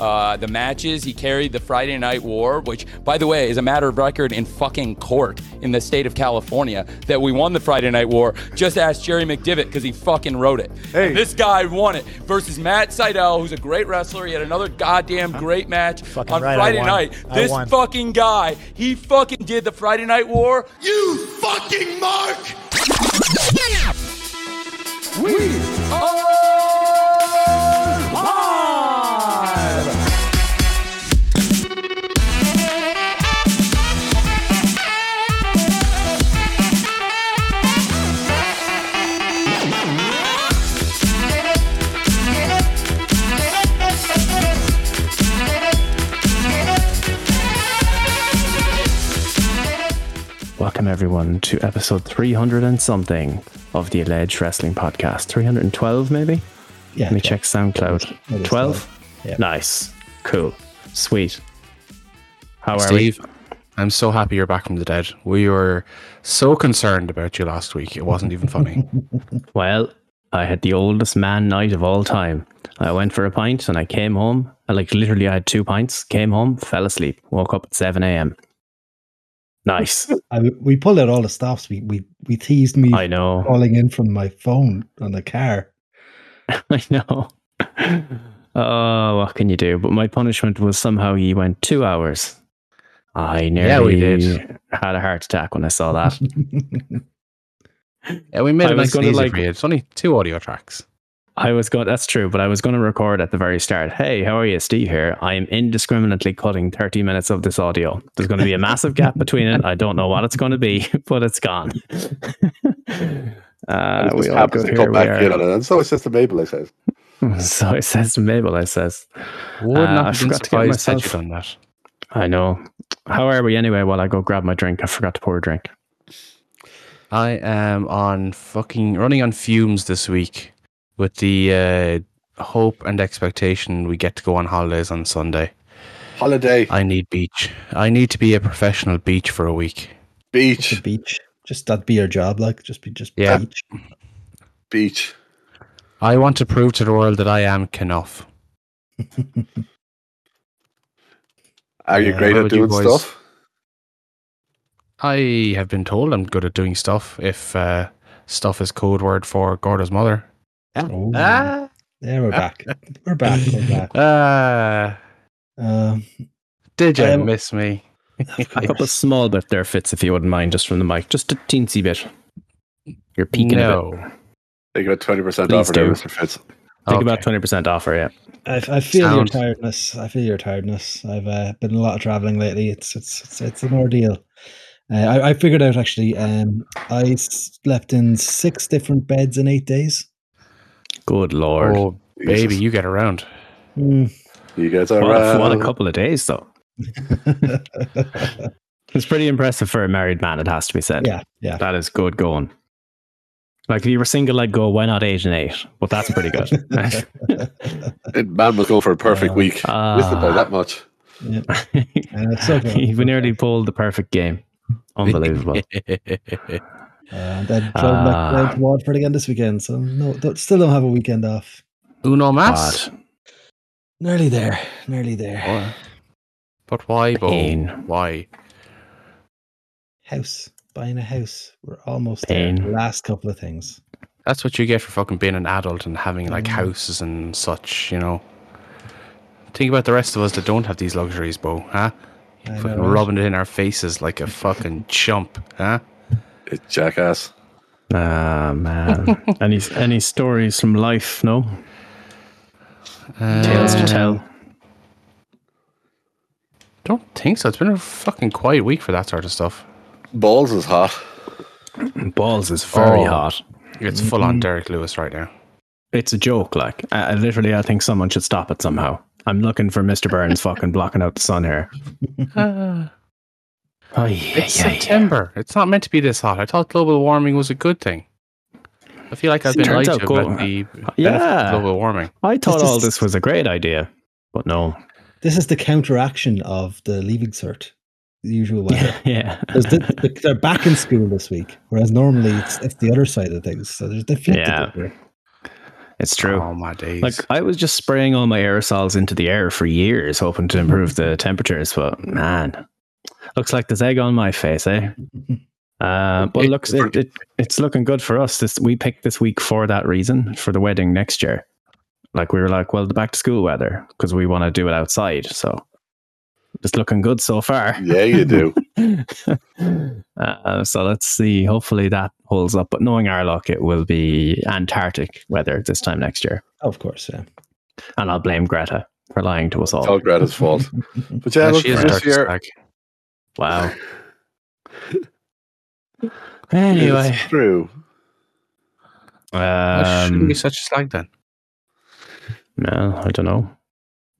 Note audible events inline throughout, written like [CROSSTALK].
uh, the matches. He carried the Friday Night War, which, by the way, is a matter of record in fucking court in the state of California that we won the Friday Night War. Just ask Jerry McDevitt because he fucking wrote it. Hey. And this guy won it versus Matt Sydal, who's a great wrestler. He had another goddamn great match Fucking on right, Friday night. This fucking guy, he fucking did the Friday Night War. You fucking mark! Welcome everyone to episode 300 and something of the Alleged Wrestling Podcast. 312 maybe? Yeah. Let me check SoundCloud. 12? Yeah. Nice. Cool. Sweet. How are Steve, I'm so happy you're back from the dead. We were so concerned about you last week. It wasn't even funny. [LAUGHS] Well, I had the oldest man night of all time. I went for a pint and I came home. I like literally I had two pints, came home, fell asleep, woke up at 7 a.m. Nice. [LAUGHS] I, we pulled out all the stops. We we we teased me I know. calling in from my phone on the car. [LAUGHS] I know. Oh, what can you do? But my punishment was somehow you went two hours. I nearly Yeah, we did. had a heart attack when I saw that. [LAUGHS] Yeah, we made I it was nice gonna, and easy like- for you. It's only two audio tracks. I was going, that's true, but I was going to record at the very start. Hey, how are you? Steve here. I am indiscriminately cutting 30 minutes of this audio. There's going to be a massive gap between it. I don't know what it's going to be, [LAUGHS] but it's gone. [LAUGHS] uh, It we just all go to here. come we back in are. on it. And so it's just a Mabel, I says. So it says to Mabel, I [LAUGHS] says, Would Uh, not I forgot to get surprised had you myself- done that. I know. How are we anyway while I go grab my drink? I forgot to pour a drink. I am on fucking running on fumes this week with the uh, hope and expectation we get to go on holidays on Sunday. Holiday, I need beach. I need to be a professional beach for a week. Just the beach, beach. Just that'd be your job, like just be just Yeah. beach. beach. I want to prove to the world that I am Kenough. Are you Yeah, great at doing boys? stuff? I have been told I'm good at doing stuff if uh, stuff is code word for Gordo's mother. Oh. Ah. Yeah, we're back. [LAUGHS] We're back. We're back. Ah. Um, did you I am- miss me? A couple of small bit there, Fitz, if you wouldn't mind, just from the mic. Just a teensy bit. You're peeking a bit. no. They got 20% Please offer there, do. Mr. Fitz. Think about 20% offer, yeah. I, I feel your tiredness. I feel your tiredness. I've uh, been a lot of traveling lately. It's it's it's, it's an ordeal. Uh, I, I figured out actually. Um, I slept in six different beds in eight days. Good lord. Oh, baby, you get around. Mm. You guys are what, a, what a couple of days, though. [LAUGHS] It's pretty impressive for a married man, it has to be said. yeah, yeah. That is good going. Like if you were single, I'd go, why not eight and eight? But that's pretty good. [LAUGHS] Man must go for a perfect Uh, week. Missed it by Ah. that much. yeah. And it's so [LAUGHS] good. you nearly pulled the perfect game. Unbelievable. Uh, and then driving back Ah. down to Watford again this weekend. So no, don't, still don't have a weekend off. Uno mas. God. Nearly there. Nearly there. What? But why, Bo? Pain. Why? House. Buying a house. We're almost Pain. there. Last couple of things. That's what you get for fucking being an adult and having like Mm. houses and such, you know. Think about the rest of us that don't have these luxuries, Bo, huh? I know, Fucking right? rubbing it in our faces like a fucking chump, huh? It's jackass. Ah man. [LAUGHS] any any stories from life? No tales to Uh, tell. Don't think so. It's been a fucking quiet week for that sort of stuff. Balls is hot. Balls is very Oh. hot. It's full on Derrick Lewis right now. It's a joke. Like I, I literally, I think someone should stop it somehow. I'm looking for Mr. Burns fucking blocking out the sun here. [LAUGHS] [LAUGHS] Oh, yeah, It's September. It's not meant to be this hot. I thought global warming was a good thing. I feel like I've been Turns lied to go- about the Yeah. of global warming. I thought This all is- this was a great idea, but no. This is the counteraction of the leaving cert, the usual weather. [LAUGHS] Yeah, the, the, they're back in school this week, whereas normally it's, it's the other side of things. So there's they flipped Yeah. It's true. Oh my days. Like I was just spraying all my aerosols into the air for years, hoping to improve the temperatures. But man, looks like there's egg on my face, eh? [LAUGHS] Uh, but It- looks it, it, it's looking good for us. This we picked this week for that reason for the wedding next year. Like we were like, well, the back to school weather because we want to do it outside. So it's looking good so far. Yeah, you do. [LAUGHS] uh, so let's see. Hopefully that holds up. But knowing our luck, it will be Antarctic weather this time next year. Of course, yeah. And I'll blame Greta for lying to us It's all all. Greta's fault. [LAUGHS] But yeah, Yeah, look, she is this year, stag. Wow. [LAUGHS] anyway, it's true. Why shouldn't be um, such a slag then. no, I don't know.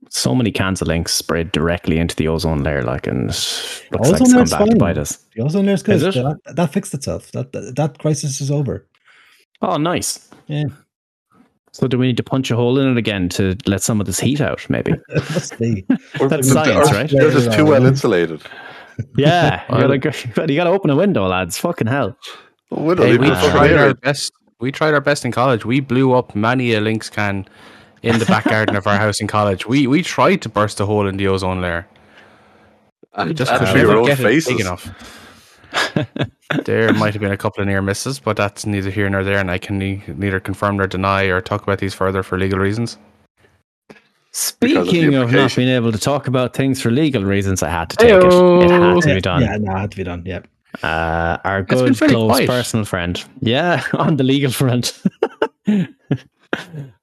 So many cancer links spread directly into the ozone layer, like, and looks like it's come layer's back to bite us. The ozone layer's good. Is it? That, that fixed itself. That, that that crisis is over. Oh, nice. Yeah. So, do we need to punch a hole in it again to let some of this heat out? Maybe. Must be. Or- That's or- science, or right? They're just too well insulated. Yeah, [LAUGHS] you Well- gotta, go- [LAUGHS] you gotta open a window, lads. Fucking hell. We Hey, we tried our best. We tried our best in college. We blew up many a Lynx can in the back garden of our house in college. We we tried to burst a hole in the ozone layer. And Just and could for your never own get it big enough. there might have been a couple of near misses, but that's neither here nor there, and I can ne- neither confirm nor deny or talk about these further for legal reasons. Because of Speaking of not being able to talk about things for legal reasons, I had to take it. It had to be done. Yeah, no, it had to be done. Yeah. Uh, our good, close quiet. personal friend. Yeah, [LAUGHS] on the legal front. [LAUGHS]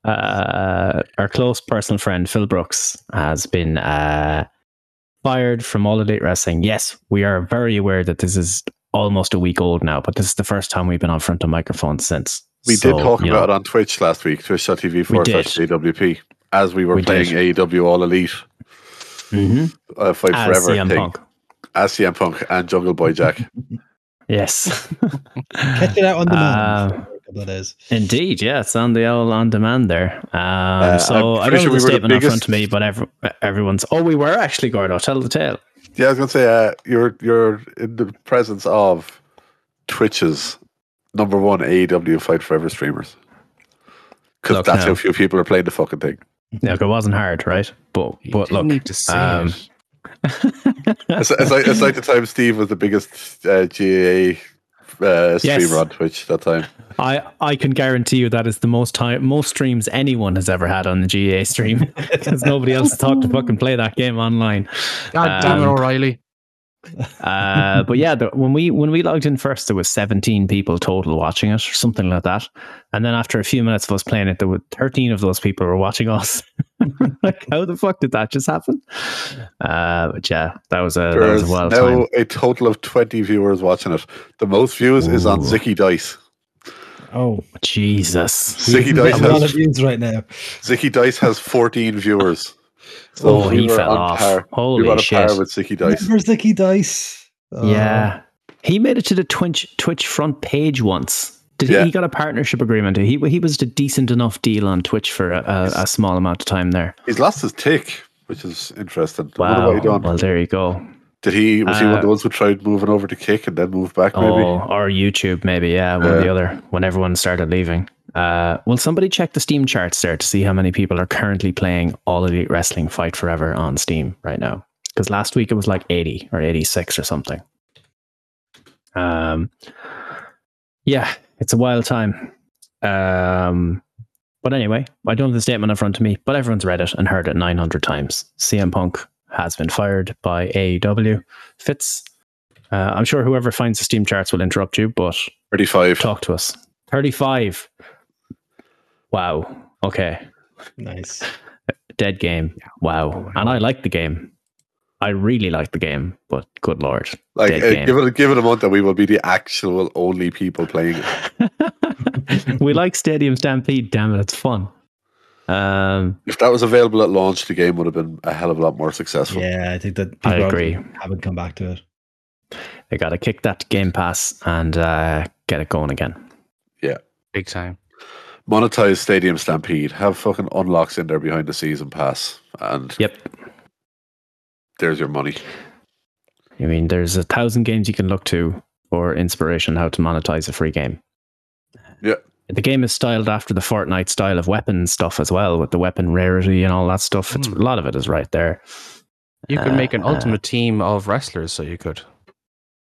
uh, our close personal friend, Phil Brooks, has been uh, fired from All Elite Wrestling. Yes, we are very aware that this is almost a week old now, but this is the first time we've been on front of microphones since. We So, did talk about know, it on Twitch last week, twitch.tv forward did. slash AWP, as we were We playing did. AEW All Elite mhm, uh, Fight as Forever CM thing. Punk. As CM Punk and Jungle Boy Jack. [LAUGHS] [LAUGHS] Yes. Catch it out on demand Uh, for a couple of days. Indeed, yeah, it's on the old on demand there. Um, Uh, so I'm don't sure have we the were the statement in front biggest- of me, but every, everyone's. Oh, we were actually Gordo. Tell the tale. Yeah, I was gonna say uh, you're you're in the presence of Twitch's number one AEW Fight Forever streamers. Because that's now. how few people are playing the fucking thing. Look, it wasn't hard, right? But You but look, need to say um, it. [LAUGHS] It's, it's like it's like the time Steve was the biggest uh, GAA uh, streamer Yes. on Twitch that time. I I can guarantee you that is the most time most streams anyone has ever had on the GA stream [LAUGHS] because nobody else thought to fucking play that game online. God damn it, um, O'Reilly. Uh, but yeah, the, when we when we logged in first, there was 17 people total watching it, or something like that. And then after a few minutes of us playing it, there were 13 of those people were watching us. [LAUGHS] like, how the fuck did that just happen? Uh, but yeah, that was a that was a wild now time. a total of 20 viewers watching it. The most views is on Ooh. Zicky Dice. Oh, Jesus. Zicky Dice getting a lot of views right now. Zicky Dice has 14 viewers. Oh, we he fell off. Par. Holy we were on shit. par with Zicky Dice. Remember Zicky Dice? Oh, Yeah. He made it to the Twitch Twitch front page once. Did Yeah. he, he got a partnership agreement? He he was a decent enough deal on Twitch for a, a, a small amount of time there. He's lost his tick, which is interesting. I Wow. what he done. Well, there you go. Did he was he one of the Uh, ones who tried moving over to kick and then moved back? Maybe. Oh, or YouTube, maybe. Yeah, one or the other. When everyone started leaving. Uh, will somebody check the Steam charts there to see how many people are currently playing All Elite Wrestling Fight Forever on Steam right now? Because last week it was like 80 or 86 or something. Um, yeah, it's a wild time. Um, but anyway, I don't have the statement in front of me, but everyone's read it and heard it 900 times. CM Punk has been fired by AEW. Fitz, uh, I'm sure whoever finds the Steam charts will interrupt you, but 35. talk to us. 35. Wow. Okay. Nice. Dead game. Wow. And I like the game. I really like the game, but good lord. Like dead uh, game. give it give it a month and we will be the actual only people playing it. [LAUGHS] we like Stadium Stampede, damn it, it's fun. Um, If that was available at launch, the game would have been a hell of a lot more successful. Yeah, I think that I people agree. haven't come back to it. they got to kick that Game Pass and uh, get it going again. Yeah, big time. Monetize Stadium Stampede. Have fucking unlocks in there behind the season pass, and Yep. there's your money. I mean, there's a thousand games you can look to for inspiration how to monetize a free game. Yeah. the game is styled after the Fortnite style of weapon stuff as well, with the weapon rarity and all that stuff. It's, Hmm. A lot of it is right there. You could make an Uh, ultimate team of wrestlers, so you could.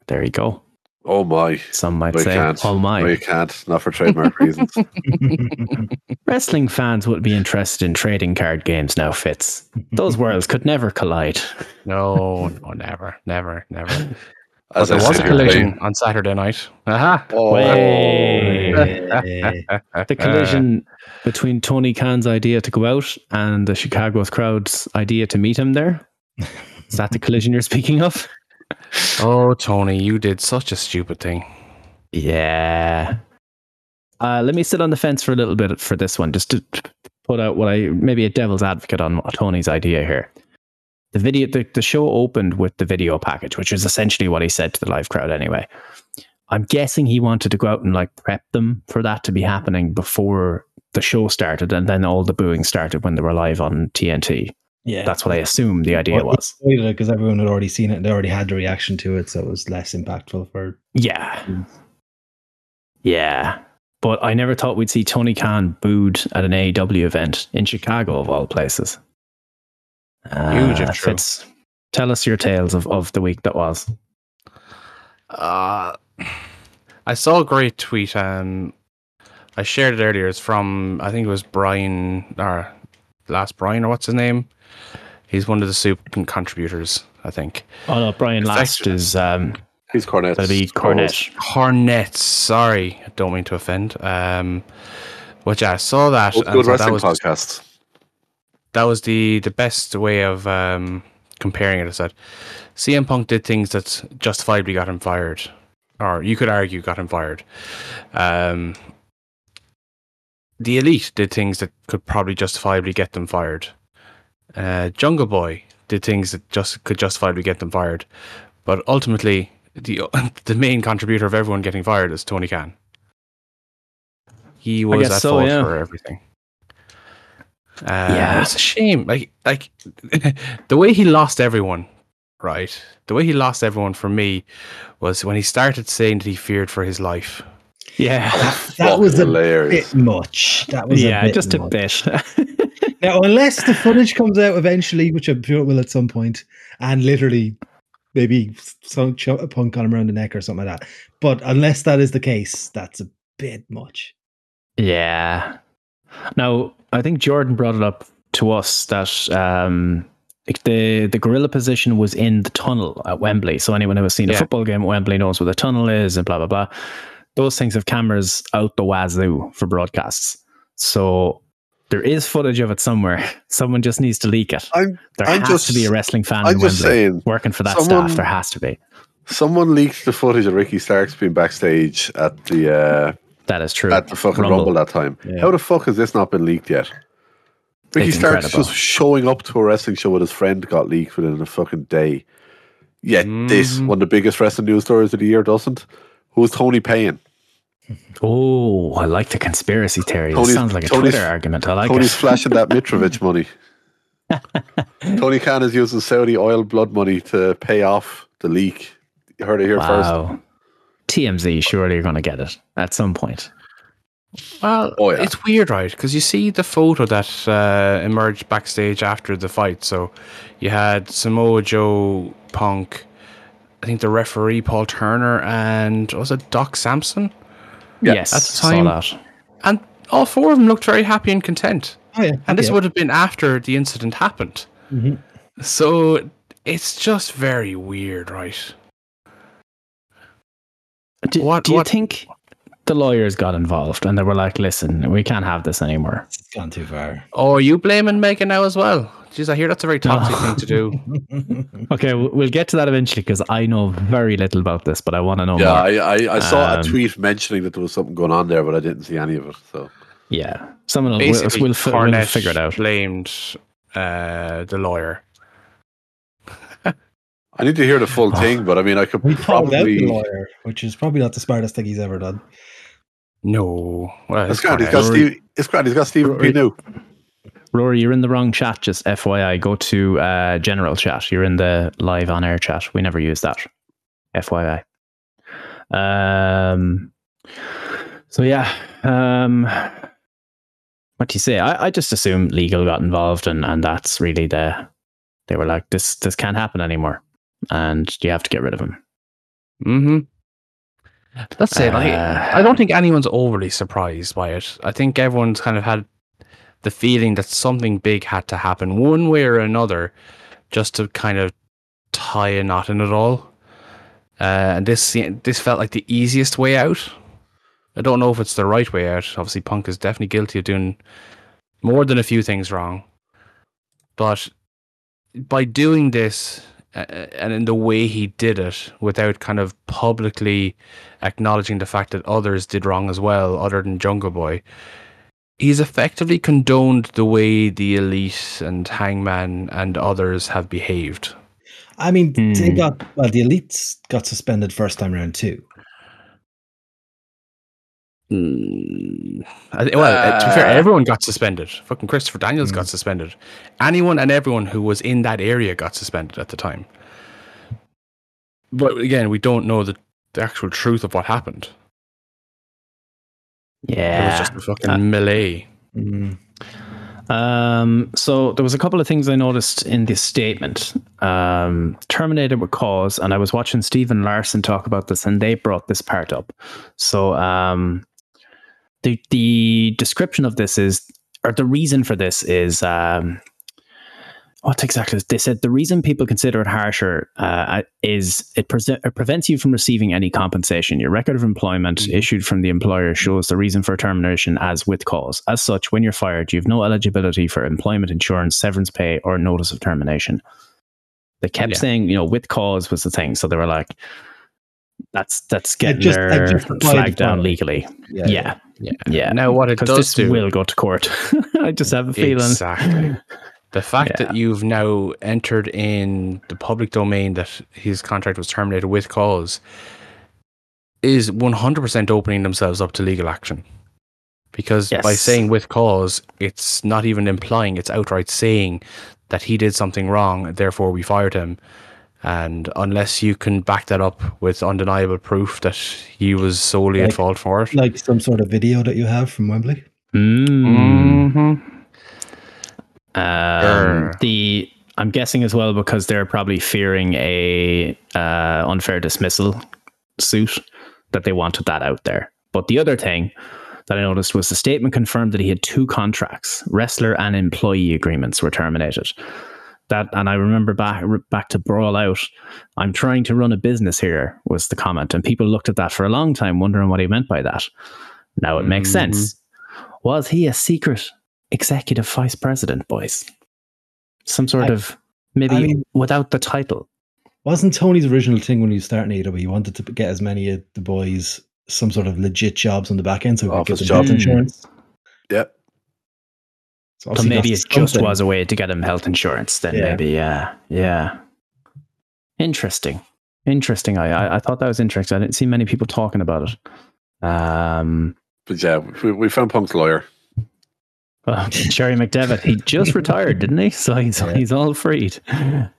There you go. Oh my. Some might No, you say, can't. "Oh my!" No, you can't. Not for trademark reasons. [LAUGHS] [LAUGHS] Wrestling fans would be interested in trading card games now. Fits those [LAUGHS] worlds could never collide. No, no, never, never, never. But there I was a collision playing- on Saturday night. Aha! Oh, The collision between Tony Khan's idea to go out and the Chicago crowd's idea to meet him there. Is that the collision you're speaking of? Oh, Tony, you did such a stupid thing. Yeah. Uh, let me sit on the fence for a little bit for this one, just to put out what I maybe a devil's advocate on Tony's idea here. The video, the, the show opened with the video package, which is essentially what he said to the live crowd anyway. I'm guessing he wanted to go out and like prep them for that to be happening before the show started, and then all the booing started when they were live on TNT. Yeah. That's what I assumed the idea was. because everyone had already seen it and they already had the reaction to it, so it was less impactful for. Yeah. Yeah. But I never thought we'd see Tony Khan booed at an AEW event in Chicago, of all places. Huge if Uh, true. Fitz, tell us your tales of, of the week that was. Uh, I saw a great tweet. Um, I shared it earlier. It's from I think it was Brian or last Brian or what's his name. He's one of the super contributors. I think Oh, no, Brian It's Last is um, He's Cornette. that'll be Cornet. Hornets. Sorry, I don't mean to offend. Um, but yeah, I saw that. Old and Good thought that was podcast. that was the the best way of um, comparing it. I said CM Punk did things that justifiably got him fired, or you could argue got him fired. Um, the Elite did things that could probably justifiably get them fired. Uh, Jungle Boy did things that just could justifiably get them fired, but ultimately the [LAUGHS] the main contributor of everyone getting fired is Tony Khan. He was at so, fault yeah. for everything. Uh, Yeah. it's a shame. Like, like [LAUGHS] the way he lost everyone, right? The way he lost everyone for me was when he started saying that he feared for his life. Yeah. That [LAUGHS] was a hilarious. bit much. That was Yeah, a bit just a much. bit. [LAUGHS] Now, unless the footage comes out eventually, which I'm sure it will at some point, and literally maybe some ch- a punk on him around the neck or something like that. But unless that is the case, that's a bit much. Yeah. Now, I think Jordan brought it up to us that um, the the gorilla position was in the tunnel at Wembley. So anyone who has seen a football game at Wembley knows where the tunnel is and blah blah blah. Those things have cameras out the wazoo for broadcasts. So there is footage of it somewhere. [LAUGHS] Someone just needs to leak it. I'm There I'm has just- to be a wrestling fan I'm in just Wembley saying. working for that someone- staff. There has to be. Someone leaked the footage of Ricky Starks being backstage at the uh, That is true. at the fucking Rumble. Rumble, that time. Yeah. How the fuck has this not been leaked yet? Ricky It's Starks incredible. just showing up to a wrestling show with his friend got leaked within a fucking day. Yet this Mm. one of the biggest wrestling news stories of the year doesn't. Who's Tony paying? Oh, I like the conspiracy theory. This sounds like a Tony's- Twitter argument. I like Tony's it. flashing that Mitrovic [LAUGHS] money. Tony Khan is using Saudi oil blood money to pay off the leak. You heard it here first. Wow. TMZ, surely you're going to get it at some point. Well, Oh, yeah. it's weird, right? Because you see the photo that uh, emerged backstage after the fight. So you had Samoa Joe, Punk, I think the referee Paul Turner, and was it Doc Sampson? Yeah, yes, at the saw time- that. And all four of them looked very happy and content. Oh, yeah. And this yeah. would have been after the incident happened. Mhm. So it's just very weird, right? Do, What- do you what- think the lawyers got involved and they were like, listen, we can't have this anymore? It's gone too far. Oh, are you blaming Megan now as well? Jeez, I hear that's a very toxic thing to do. [LAUGHS] Okay, we'll we'll get to that eventually because I know very little about this, but I want to know Yeah, more. I, I, I saw Um, a tweet mentioning that there was something going on there, but I didn't see any of it. So yeah, someone will, we'll, we'll, we'll figure it out. blamed uh, the lawyer. I need to hear the full [LAUGHS] thing. But I mean, I could He called out probably. the lawyer, which is probably not the smartest thing he's ever done. No, well, It's it's grand. He's got Cornette. Steve. It's grand. He's got Stephen P. New. Rory, you're in the wrong chat. Just FYI, go to uh, general chat. You're in the live on air chat. We never use that. FYI. Um. So yeah, um, what do you say? I, I just assume legal got involved, and and that's really the they were like this this can't happen anymore, and you have to get rid of him. Mm-hmm. That's it. Like, Uh, I don't think anyone's overly surprised by it. I think everyone's kind of had the feeling that something big had to happen one way or another just to kind of tie a knot in it all. Uh, and this this felt like the easiest way out. I don't know if it's the right way out. Obviously, Punk is definitely guilty of doing more than a few things wrong. But by doing this uh, and in the way he did it without kind of publicly acknowledging the fact that others did wrong as well, other than Jungle Boy, he's effectively condoned the way the elite and Hangman and others have behaved. I mean, they Hmm. got well. The elites got suspended first time round too. Mm, I well, uh, to be fair, Uh, everyone got suspended. Fucking Christopher Daniels Mm. got suspended. Anyone and everyone who was in that area got suspended at the time. But again, we don't know the, the actual truth of what happened. It was just a fucking Uh, melee. Mm. Um, so there was a couple of things I noticed in this statement. Um, terminated with cause, and I was watching Stephen Larson talk about this, and they brought this part up. So um, the the description of this is, or the reason for this is, um, what exactly? is- They said the reason people consider it harsher uh, is it, prese- it prevents you from receiving any compensation. Your record of employment issued from the employer shows the reason for termination as with cause. As such, when you're fired, you have no eligibility for employment insurance, severance pay, or notice of termination. They kept Yeah. saying, you know, with cause was the thing. So they were like, that's that's getting just- their flag down legally. Yeah, Yeah. Yeah. Yeah. Now, what it does this do will go to court. [LAUGHS] I just have a feeling. Exactly. The fact Yeah. that you've now entered in the public domain that his contract was terminated with cause is 100% opening themselves up to legal action. Because by saying with cause, it's not even implying, it's outright saying that he did something wrong, therefore we fired him. And unless you can back that up with undeniable proof that he was solely at fault for it. like some sort of video that you have from Wembley. Mm. Mhm. Um, The I'm guessing as well because they're probably fearing a uh, unfair dismissal suit that they wanted that out there. But the other thing that I noticed was the statement confirmed that he had two contracts, wrestler and employee agreements, were terminated. That and I remember back back to brawl out. I'm trying to run a business here was the comment, and people looked at that for a long time, wondering what he meant by that. Now it makes Mhm. sense. Was he a secret executive vice president, boys? Some sort I- of maybe I mean- without the title. Wasn't Tony's original thing when he was starting AEW? He wanted to get as many of the boys some sort of legit jobs on the back end so he could Office give them health insurance. Yep. So So obviously maybe it that's just was a way to get him health insurance. Then Yeah. maybe, yeah, yeah. Interesting, interesting. I, I I thought that was interesting. I didn't see many people talking about it. Um, But yeah, we, we found Punk's lawyer. Well, Jerry McDevitt, he just retired, didn't he? So he's Yeah. he's all freed.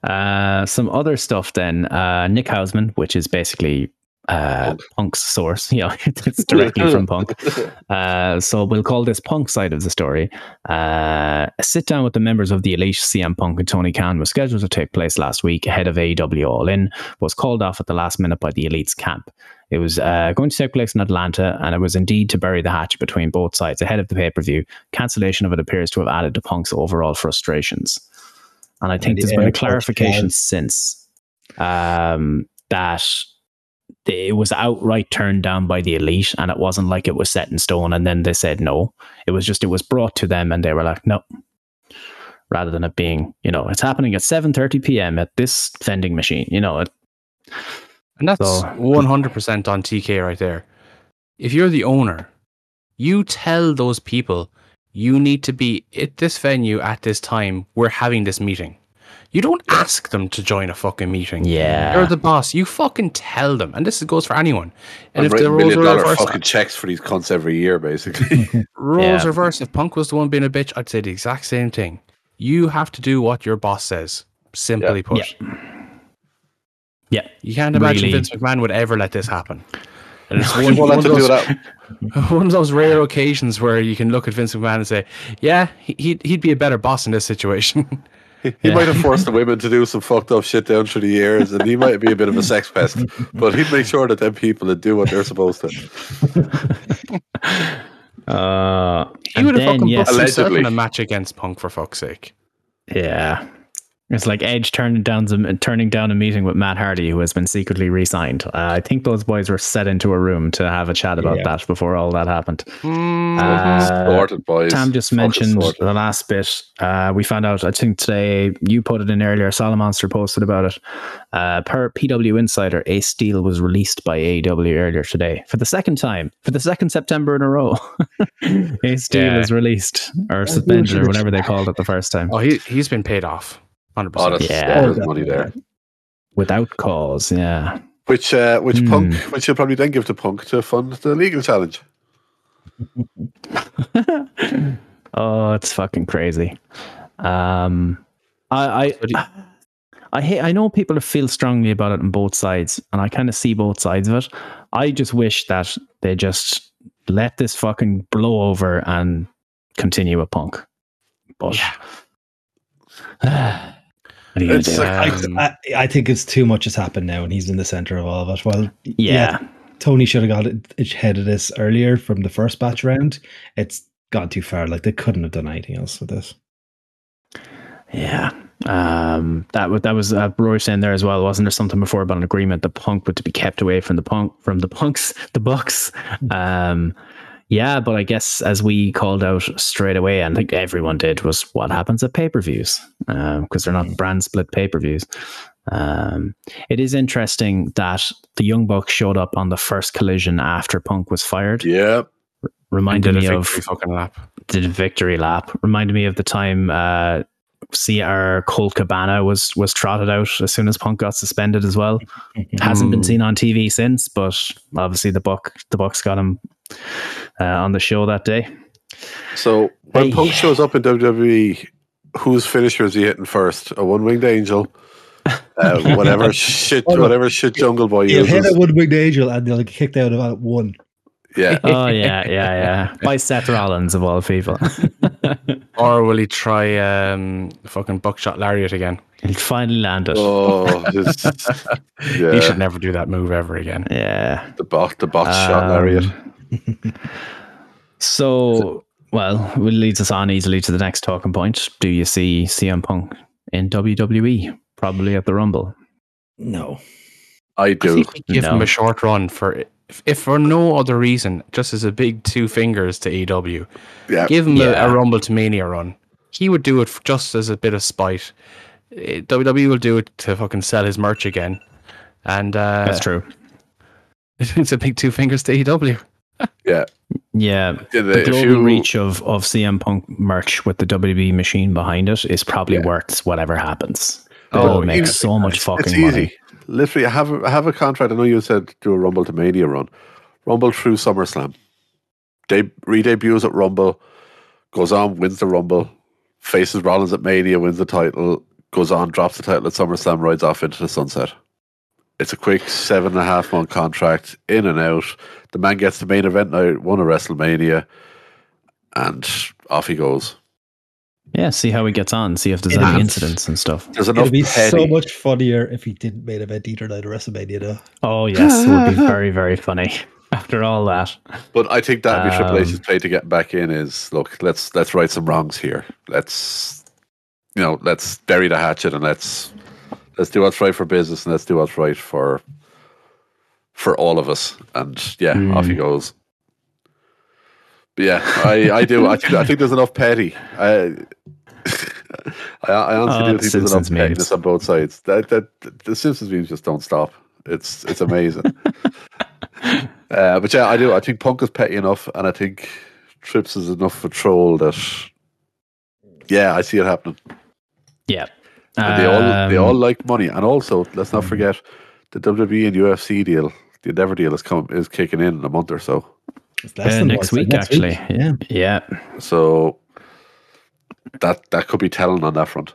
Uh, some other stuff then. Uh, Nick Hausman, which is basically uh, Punk. Punk's source. [LAUGHS] Yeah, it's directly from Punk. [LAUGHS] Uh, so we'll call this Punk side of the story. Uh, a sit down with the members of the Elite, CM Punk and Tony Khan, was scheduled to take place last week ahead of AEW All In, was called off at the last minute by the Elite's camp. It was uh, going to take place in Atlanta, and it was indeed to bury the hatch between both sides ahead of the pay per view. Cancellation of it appears to have added to Punk's overall frustrations. And I think the there's been a clarification jazz. since um, that it was outright turned down by the elite and it wasn't like it was set in stone and then they said no it was just it was brought to them and they were like no rather than it being you know it's happening at 7.30 p.m at this vending machine you know it, And that's So- 100% on TK right there. If you're the owner, you tell those people you need to be at this venue at this time. We're having this meeting. You don't ask them to join a fucking meeting. yeah You're the boss. You fucking tell them. And this goes for anyone. And I'm if the writing roles million were reversed, fucking checks for these cunts every year, basically. [LAUGHS] roles Yeah. reversed, if Punk was the one being a bitch, I'd say the exact same thing. You have to do what your boss says. Simply Yeah. put. yeah Yeah, you can't imagine Really. Vince McMahon would ever let this happen. And it's [LAUGHS] one, one, of those, [LAUGHS] one of those rare occasions where you can look at Vince McMahon and say, "Yeah, he- he'd he'd be a better boss in this situation." [LAUGHS] He might have forced the women to do some fucked up shit down through the years, and he might be a bit of a sex pest. But he'd make sure that them people would do what they're supposed to. Uh, he would have then, fucking yes, booked himself in Allegedly. a match against Punk for fuck's sake. Yeah. It's like Edge turning down some, turning down a meeting with Matt Hardy, who has been secretly re-signed. Uh, I think those boys were set into a room to have a chat about Yeah. that before all that happened. Hmm. Uh, Sorted, boys. Tam just mentioned sorted. the last bit. Uh, we found out, I think today, you put it in earlier, Solomonster posted about it. Uh, per PW Insider, Ace Steel was released by AEW earlier today for the second time, for the second September in a row. [LAUGHS] Ace Steel Yeah. is released or suspended or whatever they called it the first time Oh, he he's been paid off, hundred Oh, percent. that's, Yeah. there's money there. without cause. Yeah. Which uh, which Hmm. Punk, which you'll probably then give to Punk to fund the legal challenge. [LAUGHS] oh, it's fucking crazy. Um, I, I, I hate. I know people feel strongly about it on both sides, and I kind of see both sides of it. I just wish that they just let this fucking blow over and continue with Punk. But what are you gonna It's do? like- Um, I, I think it's too much has happened now, and he's in the center of all of it. Well, yeah, Tony should have got it ahead of this earlier from the first batch round. It's gone too far. Like they couldn't have done anything else with this. Yeah. Um, that was that was uh, Roy saying there as well. Wasn't there something before about an agreement that Punk would to be kept away from the Punk from the Punks, [LAUGHS] the Bucks? Um, yeah, but I guess as we called out straight away, and I think everyone did, was what happens at pay per views because they're not brand split pay per views. Um, it is interesting that the Young Bucks showed up on the first collision after Punk was fired. Yeah. Reminded did me of victory fucking lap. the victory lap. Reminded me of the time uh our Colt Cabana was was trotted out as soon as Punk got suspended as well. [LAUGHS] Hasn't been Mm. seen on TV since, but obviously the buck the Bucks got him uh, on the show that day. So when Hey. Punk shows up in WWE, whose finisher is he hitting first? A one winged angel, uh, [LAUGHS] whatever shit, whatever shit Jungle Boy He'll hit a one winged angel, and they'll get kicked out of at one. Yeah, [LAUGHS] Oh yeah, yeah, yeah. By Seth Rollins of all people. [LAUGHS] Or will he try um, fucking buckshot lariat again? He'll finally land it. oh, this, yeah, He should never do that move ever again. Yeah. the bot, the bot shot Um, lariat. So well, it leads us on easily to the next talking point. Do you see CM Punk in WWE? Probably at the Rumble. No. I I do. think we give him a short run for if, if for no other reason, just as a big two fingers to EW. Yeah, Give him Yeah. a, a Rumble to Mania run. He would do it just as a bit of spite. Eh, WWE will do it to fucking sell his merch again, and uh, That's true. [LAUGHS] It's a big two fingers to EW. Yeah. Yeah. The if global you- reach of, of CM Punk merch with the WWE machine behind it is probably Yeah. worth whatever happens. Oh, They'll make so much It's fucking easy. money. Literally, I have I have a contract. I know you said do a Rumble to Mania run. Rumble through SummerSlam. De- re-debuts at Rumble, goes on, wins the Rumble, faces Rollins at Mania, wins the title, goes on, drops the title at SummerSlam, rides off into the sunset. It's a quick seven and a half month contract, in and out. The man gets the main event night, won a WrestleMania, and off he goes. Yeah, see how he gets on, see if there's Yeah. any And- incidents and stuff. There's enough It'd be petty. so much funnier if he didn't main event either night of WrestleMania, though. Oh yes, it would be [LAUGHS] very, very funny [LAUGHS] after all that. But I think that'd be Triple H's Um, play to get back in is look, let's let's right some wrongs here. Let's you know, let's bury the hatchet and let's let's do what's right for business and let's do what's right for for all of us. And yeah, off Hmm. he goes. But yeah, I, I do. I think I think there's enough petty. I I, I honestly Oh, do think there's enough Simpsons memes. pettiness on both sides. That that the Simpsons memes just don't stop. It's it's amazing. [LAUGHS] uh, but yeah, I do. I think Punk is petty enough, and I think Trips is enough for troll that. Yeah, I see it happening. Yeah. And they all they Um, all like money, and also let's not forget the WWE and UFC deal. The Endeavor deal is come is kicking in in a month or so. It's less Uh, than next week, it's actually. Yeah. Yeah. So that that could be telling on that front.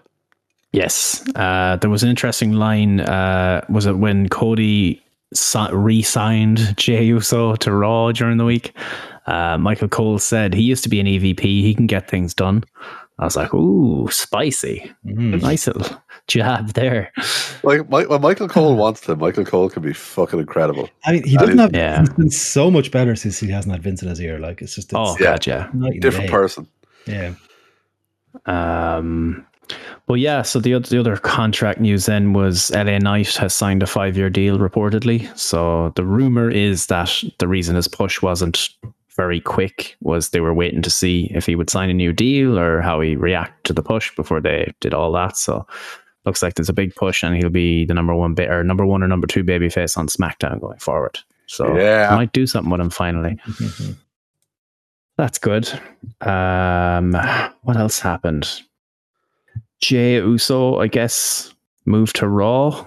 Yes. Uh, there was an interesting line. Uh, was it when Cody si- re-signed Jey Uso to Raw during the week. Uh, Michael Cole said he used to be an EVP. He can get things done. I was like, ooh, spicy. Mhm. Nice little jab there. Like Mi- when Michael Cole wants to, Michael Cole can be fucking incredible. I mean, he doesn't have. Yeah. He's been so much better since he hasn't had Vince in his ear. Like it's just. It's Oh, Yeah. God, yeah. Different person. Yeah. Um, but yeah, so the other, the other contract news then was LA Knight has signed a five year deal reportedly. So the rumor is that the reason his push wasn't very quick was they were waiting to see if he would sign a new deal or how he react to the push before they did all that. So looks like there's a big push and he'll be the number one bit or number one or number two baby face on SmackDown going forward. So Yeah. Might do something with him finally. [LAUGHS] That's good. Um, what else happened? Jey Uso, I guess, moved to Raw.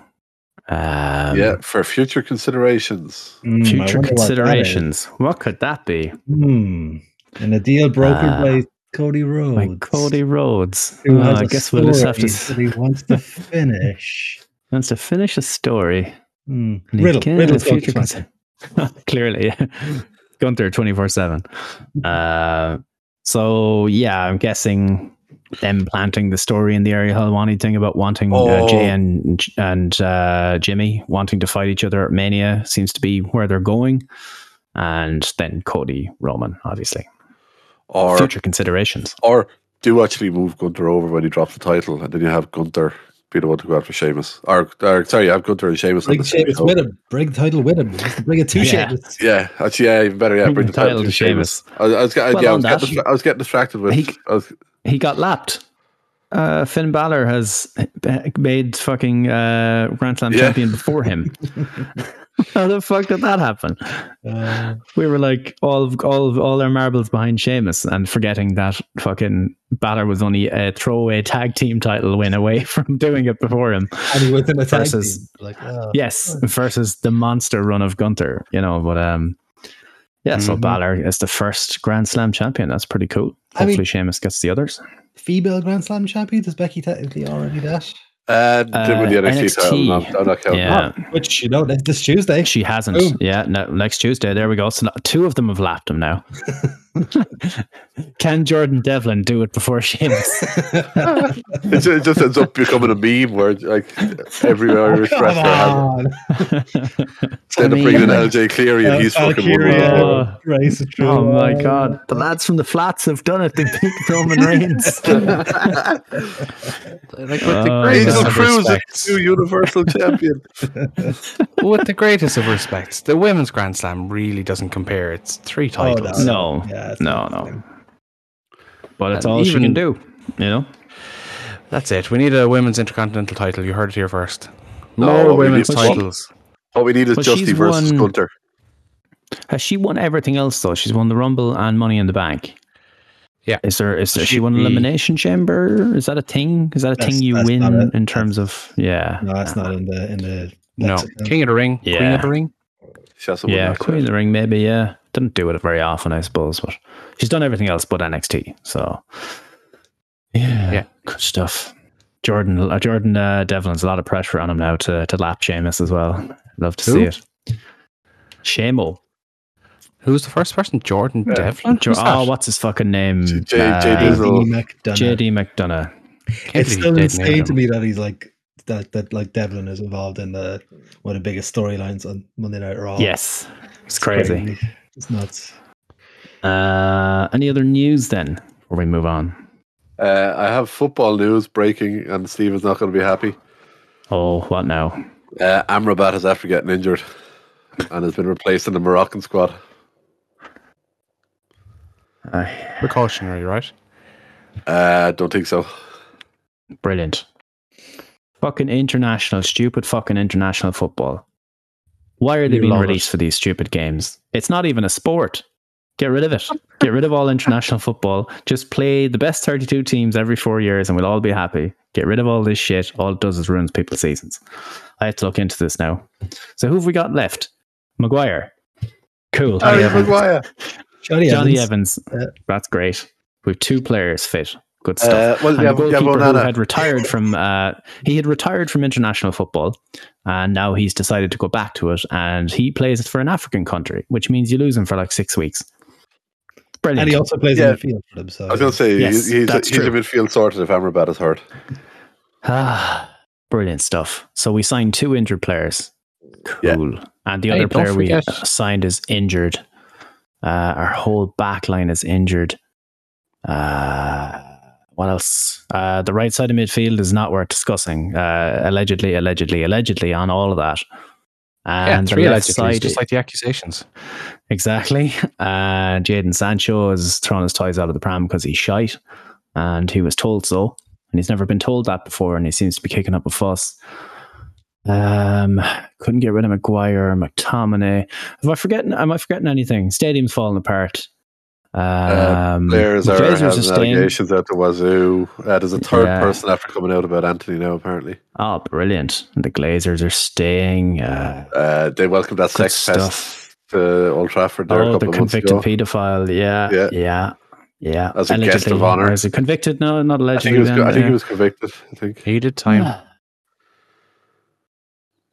Um, yeah, for future considerations. Mm, Future wonder what considerations. What could that be? Hmm. And a deal brokered Ah. by Cody Rhodes. By Cody Rhodes. Who Oh, has I a guess we'll just have to story that he wants to [LAUGHS] finish. wants to finish a story. And he Riddle. can- Riddle's going future to find [LAUGHS] Clearly, [LAUGHS] Gunther twenty four seven. Uh, so yeah, I'm guessing them planting the story in the Ariel Helwani thing about wanting uh, Oh. Jey and and uh, Jimmy wanting to fight each other at Mania seems to be where they're going, and then Cody Roman, obviously. Or Future considerations. or do actually move Gunther over when he drops the title, and then you have Gunther be the one to go after Sheamus. Or, or sorry, I've Gunther and Sheamus on Bring the same Sheamus with him. Bring the title with him. Just bring it to [LAUGHS] Yeah. Sheamus. Yeah, actually, yeah, even better. Yeah, Bring bring the the title title to to Sheamus. I, was- I was, getting- Well, yeah, I was, that- getting, I was getting distracted with. He- I was, He got lapped. Uh, Finn Balor has made fucking uh, Grand Slam Yeah. champion before him. [LAUGHS] How the fuck did that happen? Uh, We were like all of, all of, all our marbles behind Sheamus and forgetting that fucking Balor was only a throwaway tag team title win away [LAUGHS] from doing it before him. and he was in a tag Versus- team. Like, oh. Yes, versus the monster run of Gunther, you know. But um, yeah. So Mhm. Balor is the first Grand Slam champion. That's pretty cool. I mean- Hopefully, Sheamus gets the others. Female Grand Slam champion? Does Becky technically already that? uh, did with the Uh, NXT, title. NXT. Not, I'm not. Yeah. Which, you know, this, this Tuesday. She hasn't. Boom. Yeah, no, next Tuesday. There we go. So two of them have lapped him now. [LAUGHS] [LAUGHS] Can Jordan Devlin do it before Sheamus? [LAUGHS] It, ju- it just ends up becoming a meme where like every [LAUGHS] oh, Irish Come wrestler has on. they end bringing in LJ Cleary and uh, he's Al- fucking one Valkyria, of Oh. them. Grace is true. oh my god, the lads from the flats have done it. They beat Roman Reigns. Like with Oh, the yeah. greatest Angel Cruz is new Universal Champion. with the greatest of respects, the women's Grand Slam really doesn't compare. It's three oh, titles. no, Yeah, it's no, no. But it's And all she can do. You know. That's it. We need a women's intercontinental title. You heard it here first. No, More we women's need- titles. What we need is But Justy versus won- Gunther. Has she won everything else though? She's won the Rumble and Money in the Bank. Yeah. Is there is there, she She'd won be- Elimination Chamber? Is that a thing? Is that a That's- thing you win not in terms of yeah? No, it's not in the in the. No. King of the Ring, yeah. Queen of the Ring. She has to win Yeah, Queen of the Ring, maybe. Yeah, didn't do it very often, I suppose, but she's done everything else but NXT. So, yeah, Yeah. good stuff. Jordan, uh, Jordan uh, Devlin's a lot of pressure on him now to to lap Sheamus as well. Love to Who? see it. Shamo. Who's the first person? Jordan Yeah. Devlin. Jo- Who's that? oh, what's his fucking name? J- J- Uh, JD McDonagh. JD McDonagh. It's still he insane to me that he's like that. That like Devlin is involved in the one of the biggest storylines on Monday Night Raw. Yes, it's crazy. It's nuts. Uh, any other news then? Before we move on. Uh, I have football news breaking, and Steve is not going to be happy. Oh, what now? Uh, Amrabat is after getting injured and has been replaced in the Moroccan squad. Uh, Precautionary, right? Uh, don't think so. Brilliant. Fucking international, stupid fucking international football. Why are they You being love it. released for these stupid games? It's not even a sport. Get rid of it. [LAUGHS] Get rid of all international football. Just play the best 32 teams every four years and we'll all be happy. Get rid of all this shit. All it does is ruins people's seasons. I have to look into this now. So who have we got left? Maguire. Cool. Oh, yeah, Maguire. Johnny, Jonny Evans. Evans. Yeah. That's great. We have two players fit. Good stuff. Uh, well, and yeah, the yeah, goalkeeper who had retired from uh, he had retired from international football, and now he's decided to go back to it, and he plays for an African country, which means you lose him for like six weeks. Brilliant. And he also plays Yeah. in the field for them. So I was going to say Yes, he's, he's, that's he's a midfield sorted if Amrabat is hurt. Ah, [SIGHS] brilliant stuff. So we signed two injured players. Yeah. Cool. And the Hey, other player we forget- uh, signed is injured. Uh, our whole back line is injured. Uh, what else? Uh, the right side of midfield is not worth discussing. Uh, allegedly, allegedly, allegedly on all of that. Yeah, And three the allegedly, side, just like the accusations. exactly. [LAUGHS] And Jadon Sancho has thrown his toys out of the pram because he's shite, and he was told so, and he's never been told that before, and he seems to be kicking up a fuss. Um, couldn't get rid of Maguire, McTominay. Am I forgetting? Am I forgetting anything? Stadium's falling apart. Um, Players are Glazers having staying. allegations out the wazoo. Uh, there's a third Yeah. person after coming out about Anthony now, apparently. Oh, brilliant! The Glazers are staying. Uh, Uh, they welcomed that sex stuff. pest to Old Trafford there a oh, the couple months convicted ago. pedophile. Yeah, Yeah. yeah, yeah. As a guest of honour. Or is it convicted? No, not I allegedly. think, he was, then, I think yeah. he was convicted. I think. He did time. [SIGHS]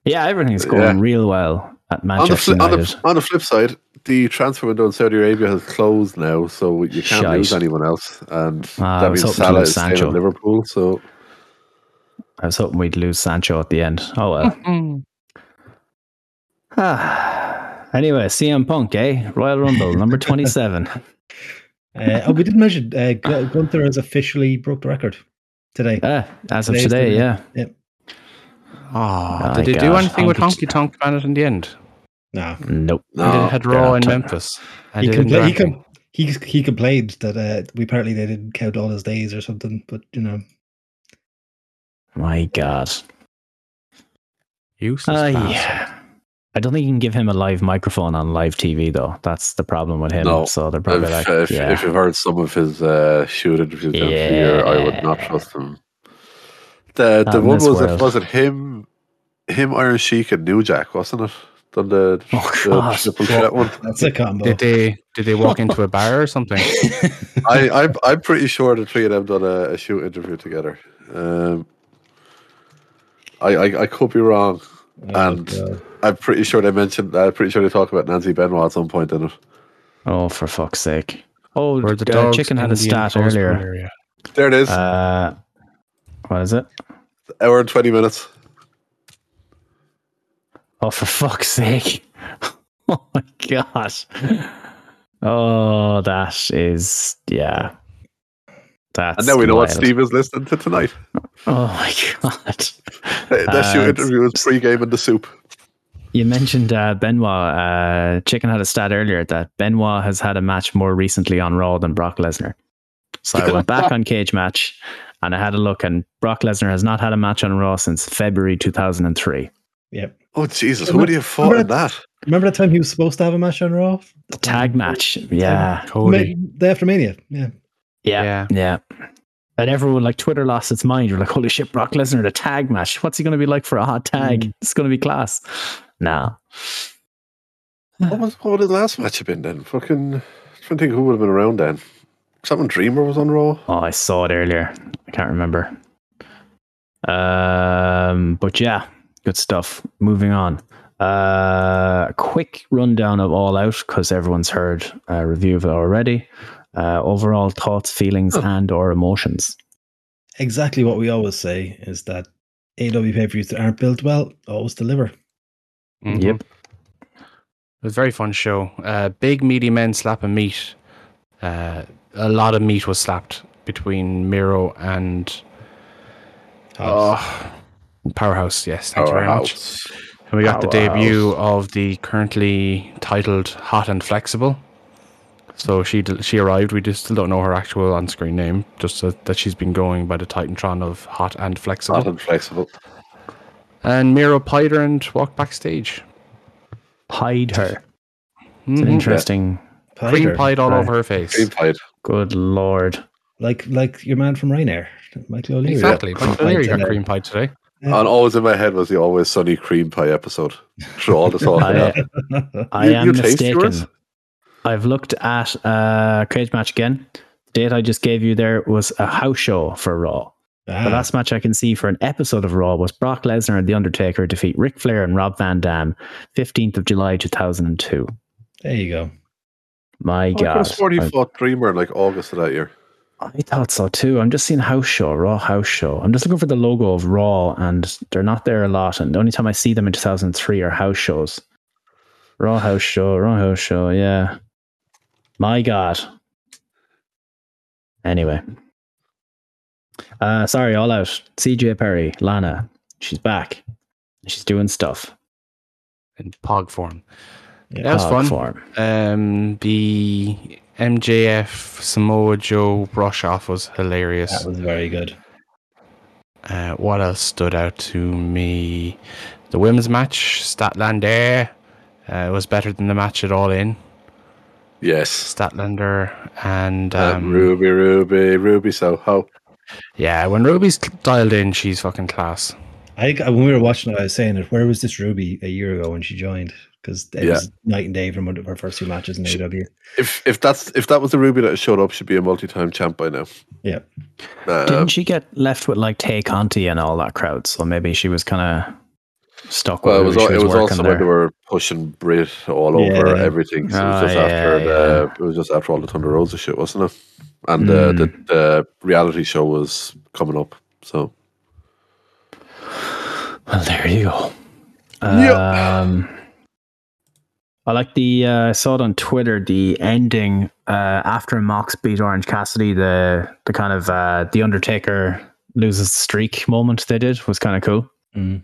Yeah, everything's going Yeah. real well at On the, Manchester fli- on, the, on the flip side, the transfer window in Saudi Arabia has closed now, so you can't Shite. lose anyone else. And Ah, that means hoping Salah lose is staying Sancho. at Liverpool. So I was hoping we'd lose Sancho at the end. Oh well. ah. Anyway, CM Punk, eh? Royal Rumble number twenty-seven. [LAUGHS] [LAUGHS] Uh, oh, we didn't mention uh, Gunther has officially broke the record today. Ah, as of Today's today, yeah. Yep. Oh, My did they do God. anything with Honky Honky Tonk Man in the end? No, Nope. They did- had Raw in Yeah. Memphis. he, they compla- he, com- he he complained that uh, we apparently they didn't count all his days or something. But you know, My God. Useless Ah, bastard. yeah. I don't think you can give him a live microphone on live TV though. That's the problem with him. No. So they're probably if, like, if, yeah. if you've heard some of his uh, shoot interviews down for I would not trust him. The Not the one was it was it him him Iron Sheik and New Jack, wasn't it? Done the, Oh, the God. triple threat one. that's a combo. Did they did they walk into a bar or something? [LAUGHS] I, I'm I'm pretty sure the three of them done a, a shoot interview together. Um, I, I I could be wrong. Oh, and- God. I'm pretty sure they mentioned. I'm pretty sure they talk about Nancy Benoit at some point in it. oh, for fuck's sake. Oh, Were the uh, Chicken had a stat earlier. area? There it is. Uh, what is it? Hour and twenty minutes. Oh, for fuck's sake. [LAUGHS] Oh my gosh. Oh, that is, yeah. That's And now we know what. Steve is listening to tonight. Oh my god. That's Uh, shoot interview was pre-game in the soup. You mentioned uh, Benoit. Uh, Chicken had a stat earlier that Benoit has had a match more recently on Raw than Brock Lesnar. So I went back [LAUGHS] on Cage Match and I had a look, and Brock Lesnar has not had a match on Raw since February 2003. Yep. Oh Jesus! Who would you have fought in that? Remember that time he was supposed to have a match on Raw? The tag match. Yeah. Cody. Ma- Day after Mania. Yeah. Yeah. Yeah. Yeah. And everyone, like Twitter, lost its mind. You're like, holy shit, Brock Lesnar in a tag match. What's he going to be like for a hot tag? Mm. It's going to be class. No. What was what would his last match have been then? Fucking. I'm trying to think who would have been around then. Something Dreamer was on Raw. Oh, I saw it earlier. I can't remember. Um, but yeah, good stuff. Moving on. Uh, quick rundown of All Out because everyone's heard a review of it already. Uh, overall thoughts, feelings, and or emotions. Exactly what we always say is that AW pay per views that aren't built well always deliver. Mhm. Yep. It was a very fun show. Uh, big meaty men slapping meat. Uh, a lot of meat was slapped between Miro and oh, Powerhouse. Yes, thank you very much. And we got the debut of the currently titled Hot and Flexible. So she she arrived. We just still don't know her actual on-screen name. Just that, that she's been going by the Titantron of Hot and Flexible. Hot and flexible. And Miro pied her and walked backstage. Pied her. It's an Mhm. Interesting. Cream Pider. pied all Right. over her face. Cream pied. Good lord. Like like your man from Ryanair, Michael O'Leary. Exactly. Cream But O'Leary got today. cream pied today. Yeah. And always in my head was the always sunny cream pie episode. [LAUGHS] Through all the talk. I. I You- am you mistaken. I've looked at uh, Cage Match again. The date I just gave you there was a house show for Raw. Ah, The last match I can see for an episode of Raw was Brock Lesnar and The Undertaker defeat Ric Flair and Rob Van Dam, 15th of July 2002. there you go. My I could God. have sworn he I, fought Dreamer like August of that year. I thought so too. I'm just seeing house show, Raw house show. I'm just looking for the logo of Raw and they're not there a lot. And the only time I see them in 2003 are house shows. Raw house show, Raw house show. Yeah. My God. Anyway. Uh, sorry, all out. CJ Perry, Lana. She's back. She's doing stuff. in Pog form. Yeah. That was Hog fun. form. Um, the MJF Samoa Joe brush off was hilarious. That was very good. Uh, what else stood out to me? The women's match, Statlander, uh, was better than the match at All In. Yes. Statlander and Uh, um, Ruby, Ruby, Ruby Soho. yeah, when Ruby's dialed in, she's fucking class. I think when we were watching it, I was saying it. Where was this Ruby a year ago when she joined? Because it Yeah. was night and day from one of her first two matches in AEW. If if that's if that was the Ruby that showed up, she'd be a multi-time champ by now. Yeah. Um, Didn't she get left with like Tay Conti and all that crowd? So maybe she was kind of stuck with well, it was she al- it was working also when they were pushing Britt all over everything. So it was Oh, just yeah, after yeah. the it was just after all the Thunder Rosa shit, wasn't it? And uh, the Mm. the reality show was coming up. So Well, there you go. Yeah. Um, I like the. Uh, I saw it on Twitter. The ending uh, after Mox beat Orange Cassidy, the the kind of uh, the Undertaker loses the streak moment they did was kind of cool. Mm.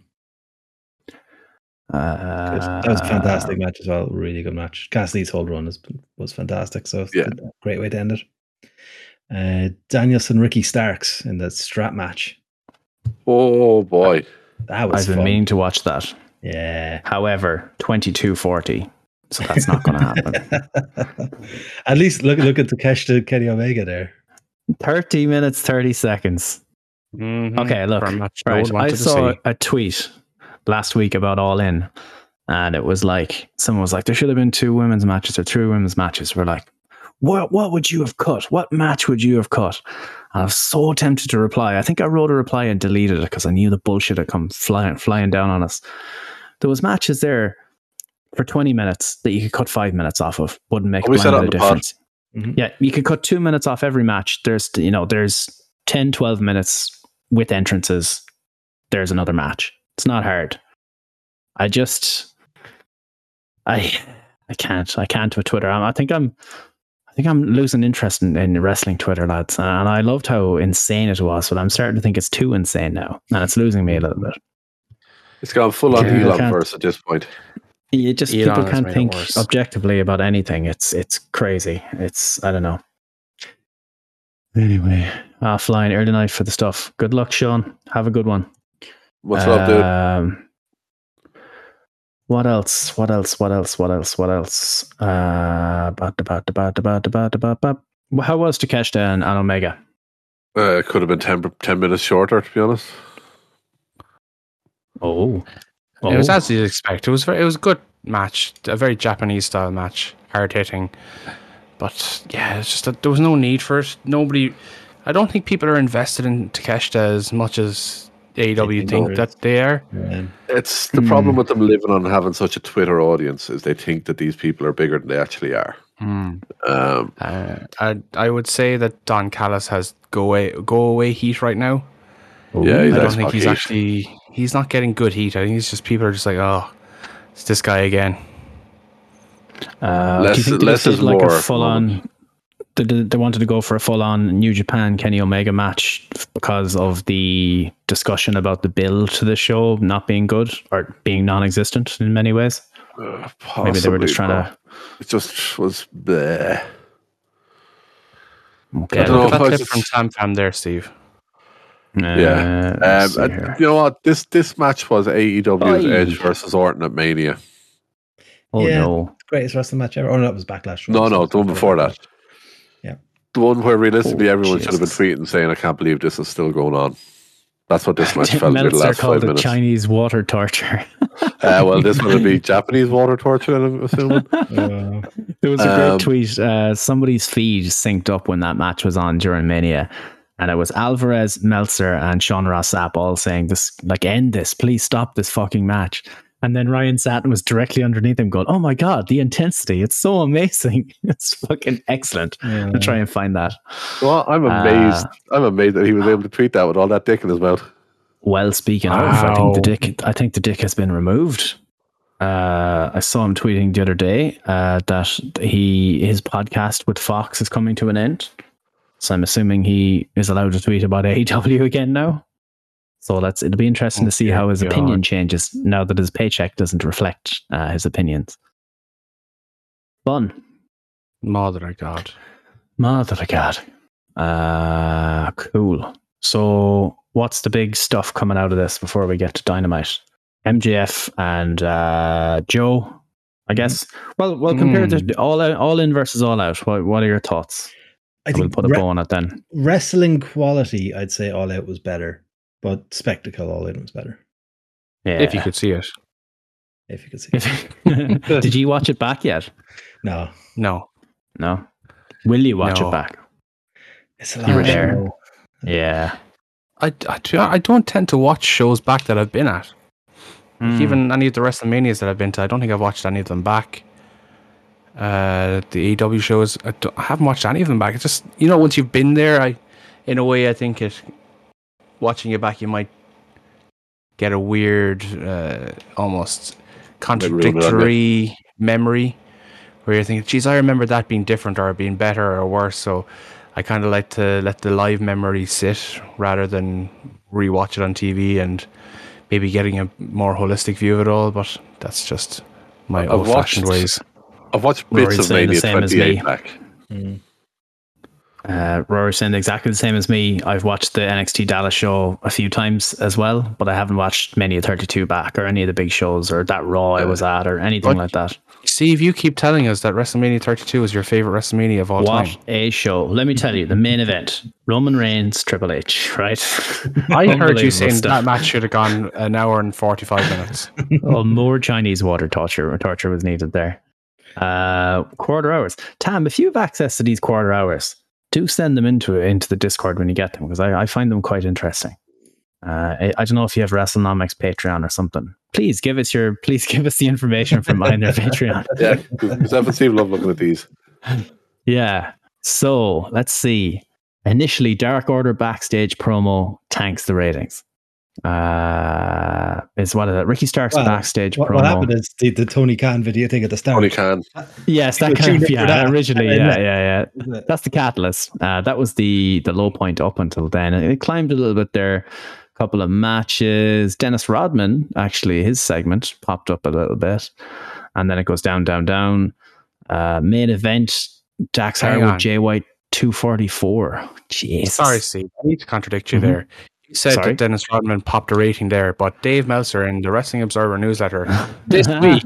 Uh, that was a fantastic match as well. Really good match. Cassidy's whole run was, was fantastic. So Yeah. great way to end it. Uh, Danielson, Ricky Starks in the strap match. oh boy, That was I've been fun. meaning to watch that. Yeah. However, twenty two forty. So that's not going to happen. [LAUGHS] At least look look at Takeshita Kenny Omega there. Thirty minutes, thirty seconds. Mhm, Okay, look. for a match no Right. I saw a tweet last week about All In, and it was like someone was like, "There should have been two women's matches or three women's matches." We're like, "What? What would you have cut? What match would you have cut?" And I was so tempted to reply. I think I wrote a reply and deleted it because I knew the bullshit had come flying flying down on us. There was matches there for twenty minutes that you could cut five minutes off of. Wouldn't make Oh, a said blind it bit on of the pod. difference. Mhm. Yeah, you could cut two minutes off every match. There's you know there's 10, 12 minutes with entrances. There's another match. It's not hard. I just I I can't I can't with Twitter. I, I think I'm I think I'm losing interest in, in wrestling Twitter, lads. And I loved how insane it was, but I'm starting to think it's too insane now, and it's losing me a little bit. it's gone full on Yeah, Elon can't- verse at this point. You just Elon people can't think objectively about anything. It's it's crazy. It's I don't know. Anyway, uh, flying early night for the stuff. Good luck, Sean. Have a good one. What's up, dude? Um, what else? What else? What else? What else? What else? Uh, ba- da- ba- da- ba- ba. Well, How was Takeshita and, and Omega? Uh, it could have been 10, 10 minutes shorter, to be honest. Oh, It was Oh. as you'd expect. It was very, it was a good match, a very Japanese style match, hard hitting. But yeah, it's just that there was no need for it. Nobody, I don't think people are invested in Takeshita as much as AEW think think there that they are. Um, It's the Hmm. problem with them living on having such a Twitter audience is they think that these people are bigger than they actually are. Um, Uh, I I would say that Don Callis has go away go away heat right now. yeah, he's I don't think he's heat. actually he's not getting good heat. I think it's just people are just like, oh, it's this guy again. Uh, do you think they less just is did like more a full on? They, they they wanted to go for a full on New Japan Kenny Omega match because of the discussion about the build to the show not being good or being non existent in many ways. Uh, Maybe they were just possibly, trying to. It just was there. Okay. Yeah, don't know look if at I just- from Sam there, Steve. Uh, Um, let's see uh, here. you know what? This this match was AEW's Oi. Edge versus Orton at Mania. oh yeah. no. greatest wrestling match ever. Oh no, that was Backlash. No, no, the one before that. Yeah. The one where realistically Oh, everyone should have been tweeting saying, "I can't believe this is still going on." That's what this [LAUGHS] match felt like the Meltzer last called five minutes. Chinese water torture. [LAUGHS] Uh, well, this one would be [LAUGHS] Japanese water torture, I'm assuming. Uh, There was a Um, great tweet. Uh, somebody's feed synced up when that match was on during Mania, and it was Alvarez, Meltzer, and Sean Ross Sapp all saying, "This, like, end this, please stop this fucking match." And then Ryan Satin was directly underneath him, going, "Oh my god, the intensity! It's so amazing! [LAUGHS] It's fucking excellent." Yeah. I'll try and find that. Well, I'm amazed. I'm amazed that he was able to tweet that with all that dick in his mouth. Well, speaking of, I think the dick. I think the dick has been removed. Uh, I saw him tweeting the other day uh, that he his podcast with Fox is coming to an end. So I'm assuming he is allowed to tweet about AEW again now. So that's it'll be interesting to see Oh, how his God. opinion changes now that his paycheck doesn't reflect uh, his opinions. Fun. Mother of God. Mother of God. Uh, cool. So, what's the big stuff coming out of this before we get to Dynamite? MJF and uh, Joe, I guess. Well, well, compared to all all in versus all out, what, what are your thoughts? I We'll think put a re- bow on it then. wrestling quality, I'd say All Out was better, but spectacle All In was better. Yeah. If you could see it. If you could see. It. [LAUGHS] Did you watch it back yet? no, No. No. Will you watch No. it back? it's a You lot were there. Yeah. I, I, do- I don't tend to watch shows back that I've been at. Mm. Even any of the WrestleManias that I've been to, I don't think I've watched any of them back. Uh, the AEW shows, I, I haven't watched any of them back. It's just you know, once you've been there, I, in a way, I think it. Watching it back, you might get a weird, uh, almost ruin it on you. contradictory memory, where you're thinking, "Geez, I remember that being different or being better or worse." So, I kind of like to let the live memory sit rather than rewatch it on TV and maybe getting a more holistic view of it all. But that's just my I've old-fashioned watched- ways. I've watched Rory's of saying the same as me. back. Mm. Uh, Rory saying exactly the same as me. I've watched the NXT Dallas show a few times as well, but I haven't watched many of 32 back or any of the big shows or that Raw I was at or anything What? like that. Steve, you keep telling us that WrestleMania 32 is your favorite WrestleMania of all What time. What a show. Let me tell you, the main event Roman Reigns, Triple H, right? [LAUGHS] I heard you saying stuff. that match should have gone an hour and 45 minutes. well, [LAUGHS] more Chinese water torture torture was needed there. Uh, quarter hours. Tam, if you have access to these quarter hours, do send them into into the Discord when you get them because I, I find them quite interesting. Uh, I, I don't know if you have WrestleNomics Patreon or something. Please give us your please [LAUGHS] give us the information from mine their Patreon. [LAUGHS] Yeah, because Steve love looking at these. Yeah. So let's see. Initially, Dark Order backstage promo tanks the ratings. Uh, is one of the Ricky Stark's Well, backstage What, promo. what happened is the, the Tony Khan video thing at the start. Tony Khan. Yes, that [LAUGHS] kind of yeah. that, Originally, and yeah, then- yeah, yeah. That's the catalyst. Uh, that was the the low point up until then. It climbed a little bit there. A couple of matches. Dennis Rodman actually his segment popped up a little bit, and then it goes down, down, down. Uh, main event: Dax Hang Harwood. Jay White, two forty four. Jeez. Sorry, Steve. I need to contradict you Mhm. there. You said Sorry. that Dennis Rodman popped a rating there, but Dave Meltzer in the Wrestling Observer newsletter [LAUGHS] this [LAUGHS] week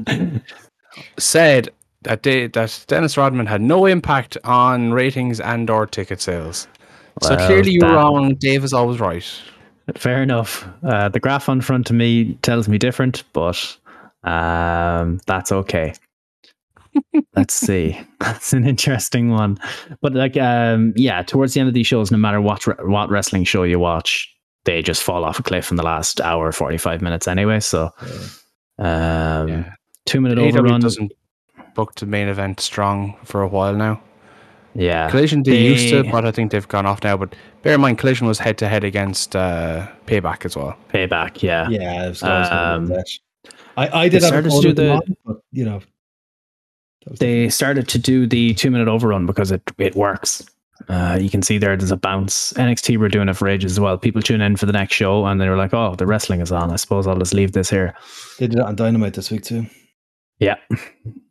said that they, that Dennis Rodman had no impact on ratings and or ticket sales. so clearly you're wrong. Dave is always right. Fair enough. Uh, the graph on front of me tells me different, but um, that's okay. [LAUGHS] Let's see. That's an interesting one. But like, um, yeah, towards the end of these shows, no matter what re- what wrestling show you watch, they just fall off a cliff in the last hour, forty five minutes anyway. So, um, Yeah. two minute AEW overrun. doesn't book the main event strong for a while now. Yeah, Collision they, used to, but I think they've gone off now. But bear in mind, Collision was head to head against uh, Payback as well. payback. Yeah, Yeah, I was I was Um, do. I, I did have started to do the- on, but you know, they started to do the two minute overrun because it it works. Uh, you can see there there's a bounce. NXT were doing it for ages as well. People tune in for the next show and they were like, "Oh, the wrestling is on. I suppose I'll just leave this here." they did it on Dynamite this week too. Yeah.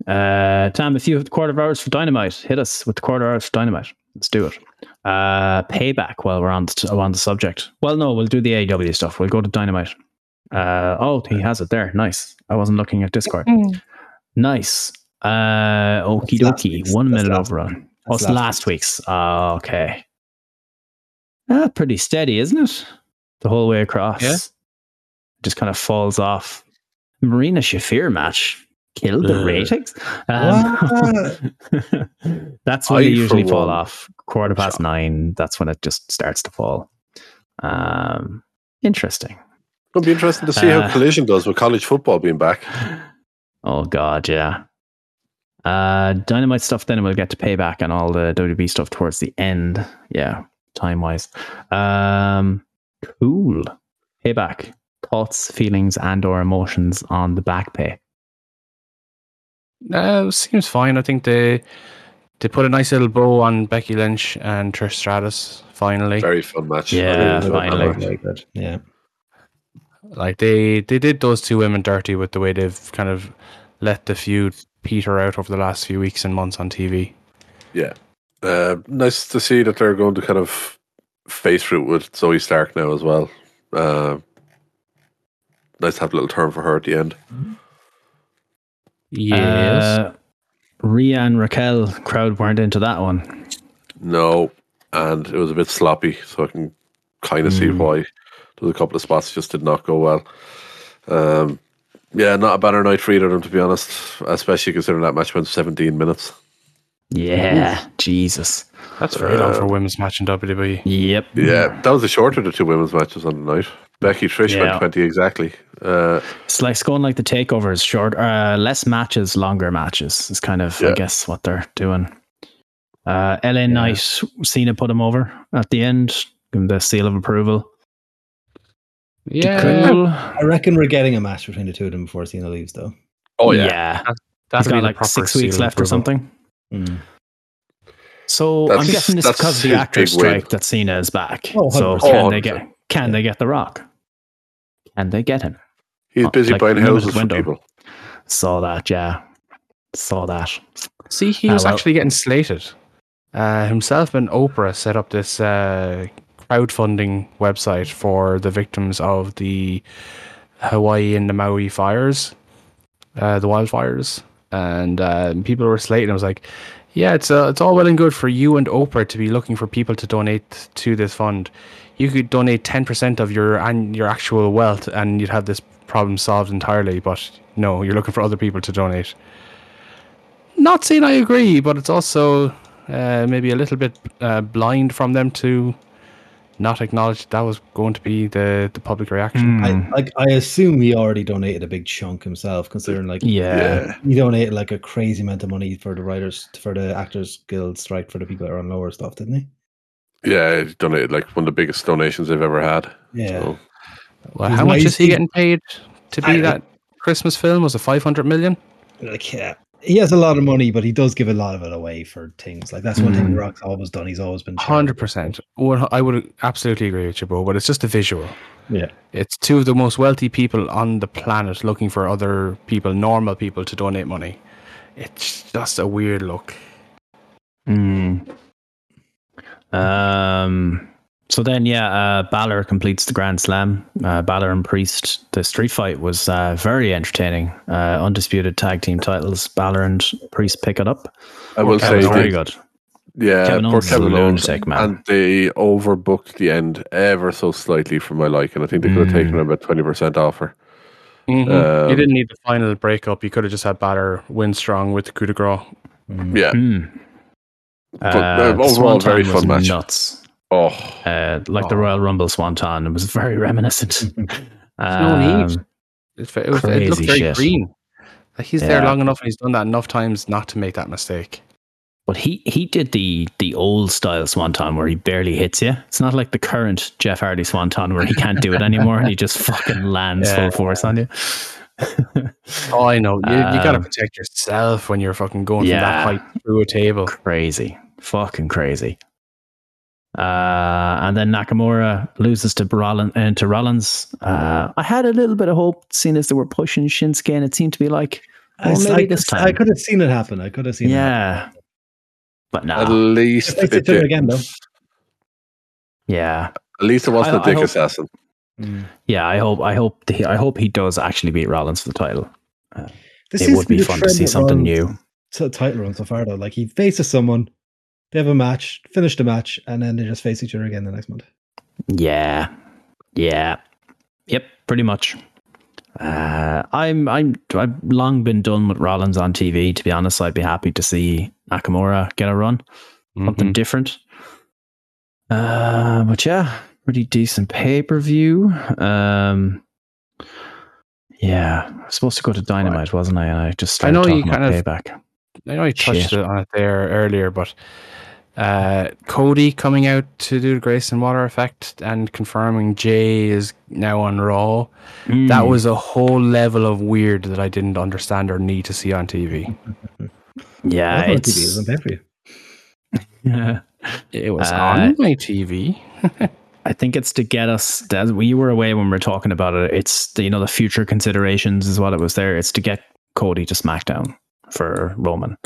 Uh, Tam, if you have the quarter of hours for Dynamite, hit us with the quarter hours for Dynamite. Let's do it. Uh, payback while we're on the, on the subject. Well, no, we'll do the AEW stuff. We'll go to Dynamite. Uh, oh, he has it there. Nice. I wasn't looking at Discord. Nice. Uh, okie dokie. One minute last overrun. Oh, it's last week's. Oh, okay. Ah, pretty steady, isn't it? The whole way across. Yeah. Just kind of falls off. Marina Shafir match. killed the ratings. Um, [LAUGHS] that's when I, they usually fall one, off. Quarter past shocked. nine. That's when it just starts to fall. Um, interesting. It'll be interesting to see Uh, how Collision does with college football being back. Oh God, yeah. Uh, dynamite stuff. Then we'll get to payback and all the WB stuff towards the end. Yeah, time wise. Um, cool. Payback. Thoughts, feelings, and/or emotions on the back pay. Uh, seems fine. I think they they put a nice little bow on Becky Lynch and Trish Stratus finally. Very fun match. Yeah, really finally. match. Yeah. Like they they did those two women dirty with the way they've kind of let the feud peter out over the last few weeks and months on TV. Yeah. Uh, nice to see that they're going to kind of face route with Zoey Stark now as well. Uh, nice to have a little turn for her at the end. Yes. Uh, Rhea and Raquel crowd weren't into that one. No, and it was a bit sloppy, so I can kind of see Mm. why. There's a couple of spots just did not go well. Um, yeah, not a better night for either of them, to be honest, especially considering that match went 17 minutes. Yeah, Jesus. That's very long for a uh, women's match in WWE. Yep. Yeah, that was the shorter of the two women's matches on the night. Becky Trish Yeah. went 20 exactly. Uh, It's like it's going like the takeovers, short, uh, less matches, longer matches. Is kind of, I guess, what they're doing. Uh, LA Knight, Cena put him over at the end. Give him the seal of approval. Yeah, Cool. I reckon we're getting a match between the two of them before Cena leaves, though. oh, yeah. yeah. He's that's got like six weeks left or something. Mm. So That's- I'm guessing this is because of the his actors win. strike that Cena is back. Oh, so can Oh, they get 100%. can they get the Rock? Can they get him? He's busy like buying houses for people. Saw that, yeah. Saw that. See, he Ah, was well. actually getting slated. Uh, himself and Oprah set up this uh, crowdfunding website for the victims of the Hawaii and the Maui fires, uh, the wildfires, and uh, people were slating. I was like, "Yeah, it's uh, it's all well and good for you and Oprah to be looking for people to donate to this fund. You could donate ten percent of your and your actual wealth, and you'd have this problem solved entirely. But no, you're looking for other people to donate." not saying I agree, but it's also uh, maybe a little bit uh, blind from them to not acknowledge that was going to be the, the public reaction. Hmm. I like. I assume he already donated a big chunk himself, considering like Yeah. he donated like a crazy amount of money for the writers for the Actors Guild strike for the people that are on lower stuff, didn't he? Yeah, he donated like one of the biggest donations they've ever had. Yeah. So, Well, how much is he getting paid to be I- that Christmas film? Was it 500 million? Like yeah. He has a lot of money, but he does give a lot of it away for things. Like that's one thing Mm. The Rock's always done. He's always been 100%. Well, I would absolutely agree with you, bro, but it's just a visual. Yeah. It's two of the most wealthy people on the planet looking for other people, normal people, to donate money. It's just a weird look. Mm. Um. So then, yeah, uh, Balor completes the Grand Slam. Uh, Balor and Priest. The street fight was uh, very entertaining. Uh, undisputed tag team titles. Balor and Priest pick it up. I will That say, was very good. yeah, Kevin poor Owens is a Kevin Owens, lunatic, man. and they overbooked the end ever so slightly for my liking. I think they could have Mm. taken about twenty percent off her. Mhm. Um, you didn't need the final breakup. You could have just had Balor win strong with the coup de grace. Mm. Yeah. Mm. But, Uh, uh, overall, very fun match. Nuts. Oh, Uh, like the Oh. Royal Rumble Swanton. It was very reminiscent. [LAUGHS] no need. Um, It, it, was, it looked Crazy very shit. green. Like he's there long enough and he's done that enough times not to make that mistake. But he he did the the old style swanton where he barely hits you. It's not like the current Jeff Hardy swanton where he can't do it anymore and he just [LAUGHS] fucking lands Yeah. full force on you. Oh, I know. You, you got to Um, protect yourself when you're fucking going from that height through a table. crazy, fucking crazy. Uh, and then Nakamura loses to Rollins. Uh, to Rollins. Uh, I had a little bit of hope, seeing as they were pushing Shinsuke, and it seemed to be like, I, well, maybe I- this I could have seen it happen. I could have seen it. yeah. But no, at least If it do it did. again, though. yeah. At least it wasn't I- a I dick hope- assassin. Mm. Yeah, I hope I hope he, I hope he does actually beat Rollins for the title. This it would to be fun to see something Rollins new. t- title run so far though. Like he faces someone, they have a match, finish the match, and then they just face each other again the next month. Yeah, yeah, yep, pretty much. Uh, I'm I'm I've long been done with Rollins on TV. To be honest, I'd be happy to see Nakamura get a run, something Mhm. different. Uh, but yeah, pretty decent pay per view. Um, yeah, I was supposed to go to Dynamite, wasn't I? And I just I started know you kind of- payback. I know I touched Shit. on it there earlier, but uh, Cody coming out to do the Grayson Waller effect and confirming Jay is now on Raw. That Mm. was a whole level of weird that I didn't understand or need to see on TV. [LAUGHS] yeah, What it's TV is on pay-per-view? It was Uh, on my TV. [LAUGHS] I think it's to get us. That we were away when we were talking about it. It's the, you know the future considerations is what it was there. It's to get Cody to SmackDown for Roman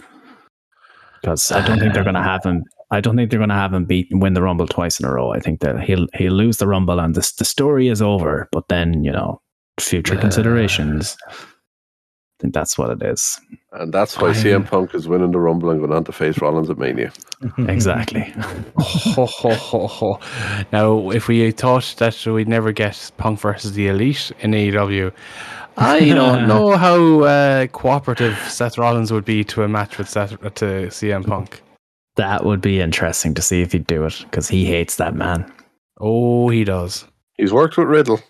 because I don't think they're going to have him. I don't think they're going to have him beat win the Rumble twice in a row. I think that he'll he'll lose the Rumble and this the story is over. But then you know future considerations. I think that's what it is. And that's why I- CM Punk is winning the Rumble and going on to face Rollins at Mania. [LAUGHS] Exactly. ho, ho, ho, ho. Now, if we thought that we'd never get Punk versus the Elite in AEW, I [LAUGHS] don't know how uh, cooperative Seth Rollins would be to a match with Seth to CM Punk. that would be interesting to see if he'd do it because he hates that man. Oh, he does. He's worked with Riddle.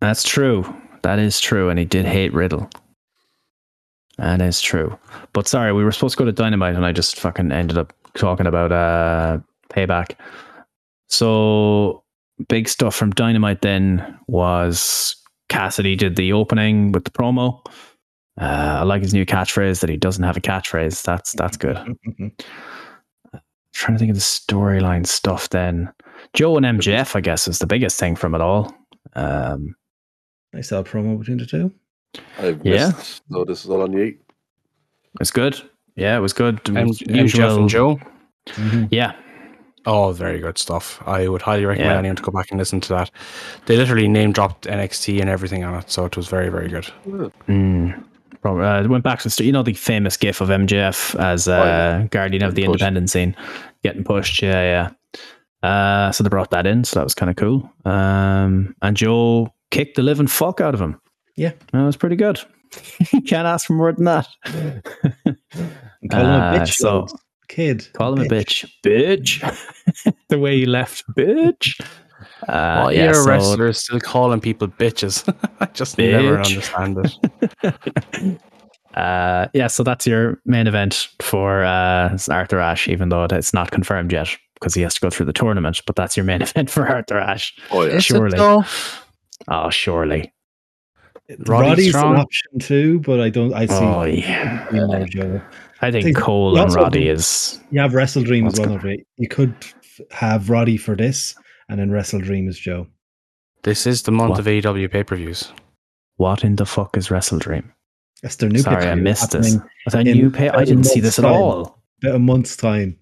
That's true. That is true. And he did hate Riddle. That is true. But sorry, we were supposed to go to Dynamite and I just fucking ended up talking about uh payback. So big stuff from Dynamite then was Cassidy did the opening with the promo. Uh, I like his new catchphrase that he doesn't have a catchphrase. That's that's good. [LAUGHS] trying to think of the storyline stuff then. Joe and MJF, I guess, is the biggest thing from it all. Um, I saw a promo between the two. I've Yeah. missed. So this is all on Yeet. It's good. Yeah, it was good. It M- was MJF and Joe. Yeah. Oh, very good stuff. I would highly recommend Yeah. anyone to go back and listen to that. They literally name dropped NXT and everything on it, so it was very, very good. Mm. Prob- Uh, went back to the st- you know the famous gif of MJF as uh, Oh, yeah. guardian of the Getting pushed. independent scene, getting pushed. Yeah, yeah. Uh, so they brought that in, so that was kind of cool. Um, and Joe kicked the living fuck out of him. Yeah. that was pretty good. [LAUGHS] you can't ask for more than that. [LAUGHS] And call him a Uh, bitch. so- though. Kid. Call him a bitch, bitch. [LAUGHS] the way he left, bitch. [LAUGHS] Uh, oh, yeah, yeah, so- wrestlers still calling people bitches. [LAUGHS] I just never understand it. Uh, yeah, so that's your main event for uh, Arthur Ashe, even though it's not confirmed yet because he has to go through the tournament. But that's your main event for Arthur Ashe. Oh yeah. Surely. though? Oh, surely. Roddy Roddy's an option too, but I don't. I see. Oh, yeah. You know, I think think Cole and Roddy do- is. You have Wrestle Dream as That's well. Right? You could have Roddy for this, and then Wrestle Dream as Joe. This is the month What? of AEW pay per views. What in the fuck is Wrestle Dream? That's their new. Sorry, I pay-per-view missed this. happening Was that in new pay? I didn't see this at time. all. About a month's time.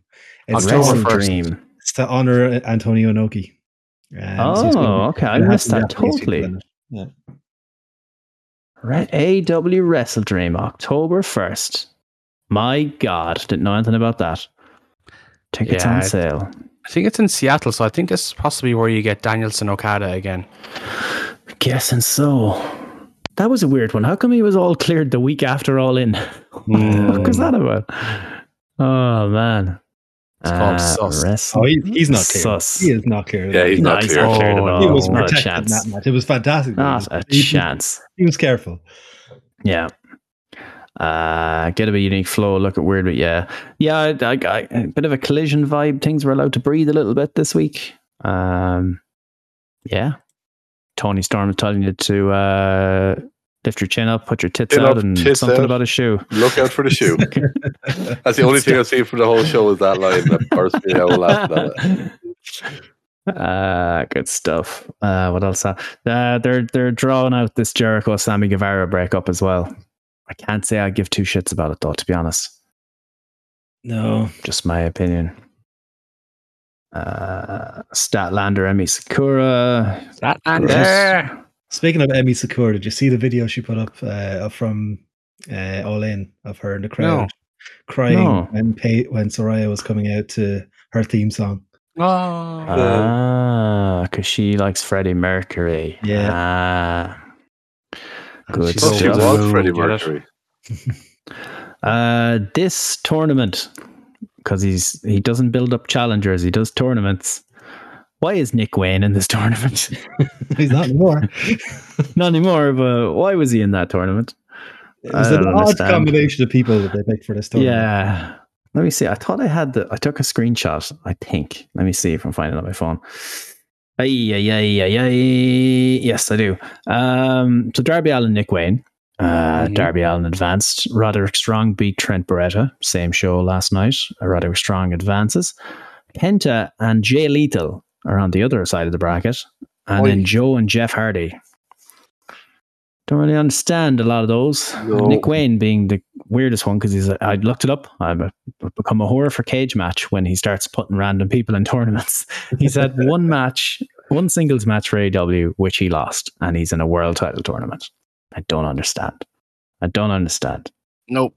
It's, October Wrestle 1st. Dream. it's to honor Antonio Inoki. Um, so it's gonna be- Oh, okay. I missed that after these people totally. in it. Re- AW Wrestle Dream, October 1st. My God, didn't know anything about that. Tickets Yeah, on sale. I think it's in Seattle, so I think this is possibly where you get Danielson Okada again. Guessing so. That was a weird one. How come he was all cleared the week after All In? [LAUGHS] what the fuck was that hmm. about? Oh, man. It's called ah, sus. Wrestle- Oh, he, he's not clear. Sus. He is not clear. Yeah, he's No, not he's clear. not cleared at Oh, all. he was not a protected in chance. that match. It was fantastic. Not a he, chance. he was careful. Yeah. Uh, get a bit unique flow. Look at weird, but yeah, yeah. I, I, I, a bit of a collision vibe. Things were allowed to breathe a little bit this week. Um, yeah. Toni Storm is telling you to uh, lift your chin up, put your tits Chin out, up, and tits something out. about a shoe. Look out for the shoe. [LAUGHS] That's the only thing I've seen from the whole show is that line that burst me out laughing at. Uh, good stuff. Uh, what else? Uh, they're they're drawing out this Jericho Sammy Guevara breakup as well. I can't say I give two shits about it though, to be honest. No. Just my opinion. Uh, Statlander, Emmy Sakura. Statlander. Speaking of Emmy Sakura, did you see the video she put up uh, from uh, All In of her in the crowd No. crying No. when Pay- when Saraya was coming out to her theme song? Oh. Ah, because she likes Freddie Mercury. Yeah. Ah. Good She's Plus, stuff. the was Freddie get? Mercury. [LAUGHS] Uh, this tournament, because he's he doesn't build up challengers, he does tournaments. Why is Nick Wayne in this [LAUGHS] tournament? [LAUGHS] He's not anymore. Not anymore, but why was he in that tournament? It was an don't odd understand. combination of people that they picked for this tournament. Yeah. Let me see. I thought I had the. I took a screenshot. I think. Let me see if I'm finding it on my phone. Aye, aye, aye, aye, aye. Yes, I do. Um, so Darby Allin, Nick Wayne. Uh, Mhm. Darby Allin advanced. Roderick Strong beat Trent Beretta. Same show last night. Roderick Strong advances. Penta and Jay Lethal are on the other side of the bracket. And Oi. then Joe and Jeff Hardy. Don't really understand a lot of those. No. Nick Wayne being the weirdest one because he's. I looked it up. I've I've become a horror for cage match when he starts putting random people in [LAUGHS] tournaments. He's had one match, one singles match for AW, which he lost, and he's in a world title tournament. I don't understand. I don't understand. Nope.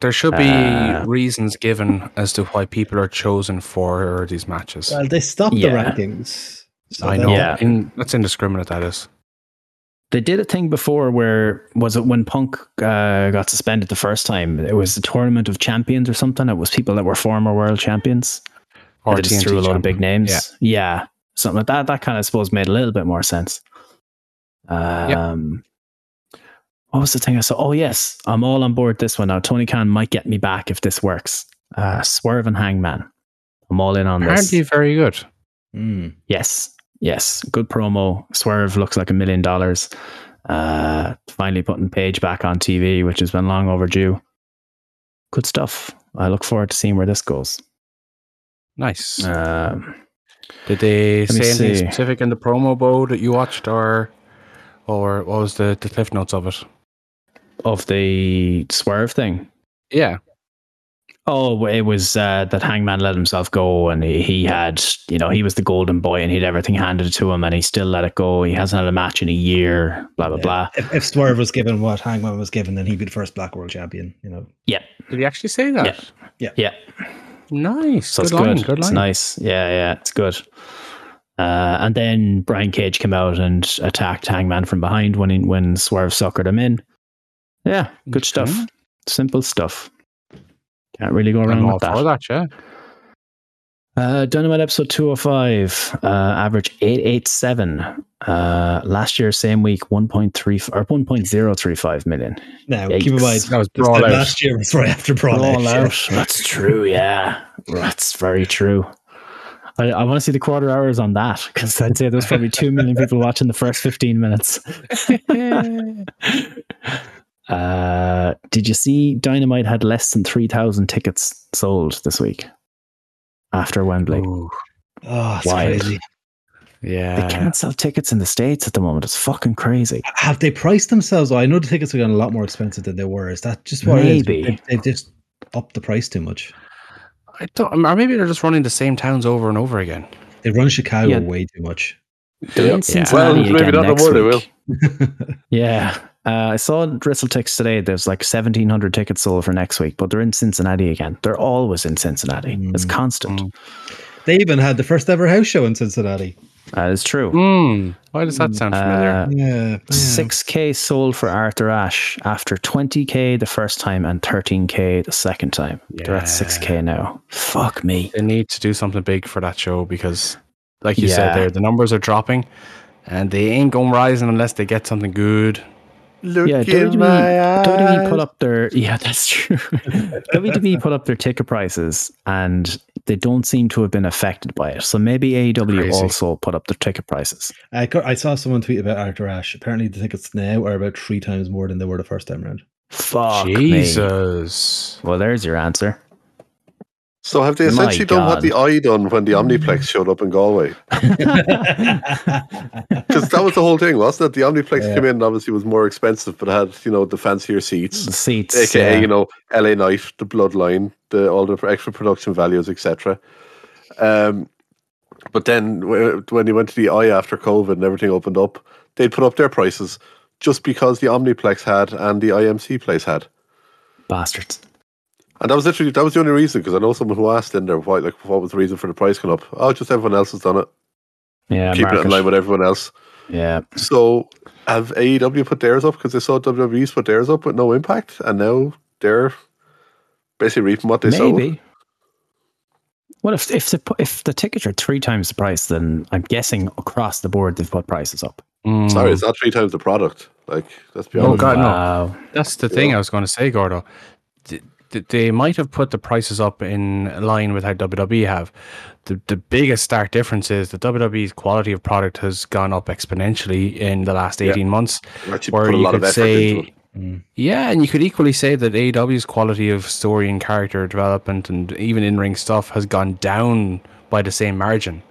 There should be Uh, reasons given as to why people are chosen for these matches. Well, they stopped Yeah. the rankings. So I know. Yeah. In, that's indiscriminate, that is. They did a thing before where was it when Punk uh, got suspended the first time? It was the tournament of champions or something. It was people that were former world champions. Or they just threw a lot of big names. Yeah. yeah. Something like that. That kind of I suppose made a little bit more sense. Um what was the thing I saw? Oh yes, I'm all on board this one now. Tony Khan might get me back if this works. Uh Swerve and Hangman. I'm all in on this. Apparently very good. Mm. Yes. Yes. Good promo. Swerve looks like a million dollars. Uh finally putting Page back on TV, which has been long overdue. Good stuff. I look forward to seeing where this goes. Nice. Um Did they say anything see. specific in the promo bow that you watched, or or what was the, the cliff notes of it? of the swerve thing. Yeah. Oh, it was uh, that Hangman let himself go, and he, he had, you know, he was the golden boy, and he'd everything handed to him, and he still let it go. He hasn't had a match in a year. Blah blah Yeah. blah. If, if Swerve was given what Hangman was given, then he'd be the first Black World Champion. You know, Yeah, Did he actually say that? Yeah. yeah. Nice. So good it's line. good. Good It's nice. Yeah, yeah, it's good. Uh, and then Brian Cage came out and attacked Hangman from behind when he, when Swerve suckered him in. Yeah, good stuff. Simple stuff. Can't really go I'm wrong all with that. for that, yeah. Uh, Dynamite episode 205, uh, average 887. Uh, last year, same week, 1.3 or 1.035 million. now Yikes. keep in mind That was this Brawl Out. last year was right after Brawl, Brawl Out. out. [LAUGHS] That's true, yeah. That's very true. I, I want to see the quarter hours on that because I'd say there's probably 2 million people watching the first 15 minutes. [LAUGHS] [LAUGHS] uh, did you see Dynamite had less than 3,000 tickets sold this week after Wembley? Ooh, Oh, it's Wild. crazy. Yeah. They can't sell tickets in the States at the moment. It's fucking crazy. Have they priced themselves? I know the tickets are getting a lot more expensive than they were. Is that just what Maybe. They've, they've just upped the price too much. I don't, or maybe they're just running the same towns over and over again. They run Chicago Yeah. way too much. They're in Well, Cincinnati maybe again not no next more, they week. will. [LAUGHS] Yeah. Uh, I saw WrestleTix today. There's like 1,700 tickets sold for next week, but they're in Cincinnati again. They're always in Cincinnati. It's Mm. constant. Mm. They even had the first ever house show in Cincinnati. That is true. Hmm. Why does that sound familiar? Uh, Yeah, yeah. 6K sold for Arthur Ashe after 20K the first time and 13K the second time. They're at 6K now. Fuck me. they need to do something big for that show because, like you Yeah. said there, the numbers are dropping and they ain't going rising unless they get something good. Look Yeah, in WWE, my WWE put up their [LAUGHS] yeah, that's true. [LAUGHS] WWE put up their ticket prices and they don't seem to have been affected by it. So maybe AEW Crazy. also put up their ticket prices. I, I saw someone tweet about Arthur Ashe. Apparently, the tickets now are about three times more than they were the first time around. Fuck me. Jesus. Well, there's your answer. So have they essentially done what the eye done when the Omniplex showed up in Galway? [LAUGHS] Because that was the whole thing, wasn't it? The Omniplex Yeah. came in and obviously was more expensive, but had you know the fancier seats, The seats. aka yeah. you know LA Knight, the Bloodline, the all the extra production values, etc. Um, but then wh- when you went to the eye after COVID and everything opened up, they'd put up their prices just because the Omniplex had and the IMC place had. bastards. And that was literally that was the only reason because I know someone who asked in there why like what was the reason for the price going up? Oh, just everyone else has done it, Yeah, keeping it in line with everyone else. Yeah. So have AEW put theirs up because they saw WWE's put theirs up with no impact, and now they're basically reaping what they sowed. Maybe. Well, if if the if the tickets are three times the price, then I'm guessing across the board they've put prices up. Mm. Sorry, it's not three times the product. Like, let's be honest. Oh. God, no. wow. That's the thing I was going to say, Gordo. Th- th- They might have put the prices up in line with how WWE have. The the biggest stark difference is that WWE's quality of product has gone up exponentially in the last Yeah. eighteen months. They actually Where put a you lot could effort say, it. Mm. yeah, and you could equally say that AEW's quality of story and character development and even in ring stuff has gone down by the same margin.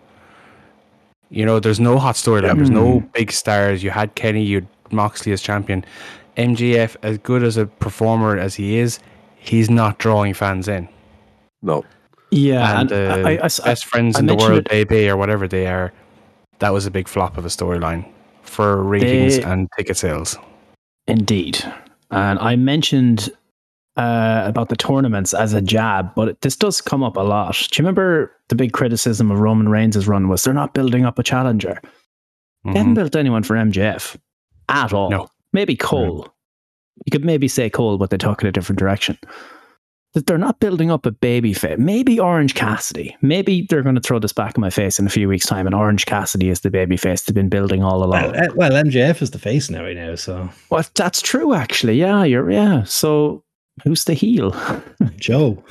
You know, there's no hot storyline. There's no mm. big stars. You had Kenny, you had Moxley as champion. MJF, as good as a performer as he is, he's not drawing fans in. No. Yeah, and and uh, I, I, I, best friends I in the world, it- baby, or whatever they are. That was a big flop of a storyline for ratings They- and ticket sales. Indeed. And I mentioned uh, about the tournaments as a jab, but this does come up a lot. Do you remember the big criticism of Roman Reigns' run was they're not building up a challenger? They haven't Mhm. built anyone for MJF at all. No. Maybe Cole. You could maybe say Cole, but they took it a different direction. That they're not building up a baby face. Maybe Orange Cassidy. Maybe they're going to throw this back in my face in a few weeks' time, and Orange Cassidy is the baby face they've been building all along. Well, uh, well, MJF is the face now, right now. So Well, that's true, actually. Yeah, you're yeah. So who's the heel? [LAUGHS] Joe,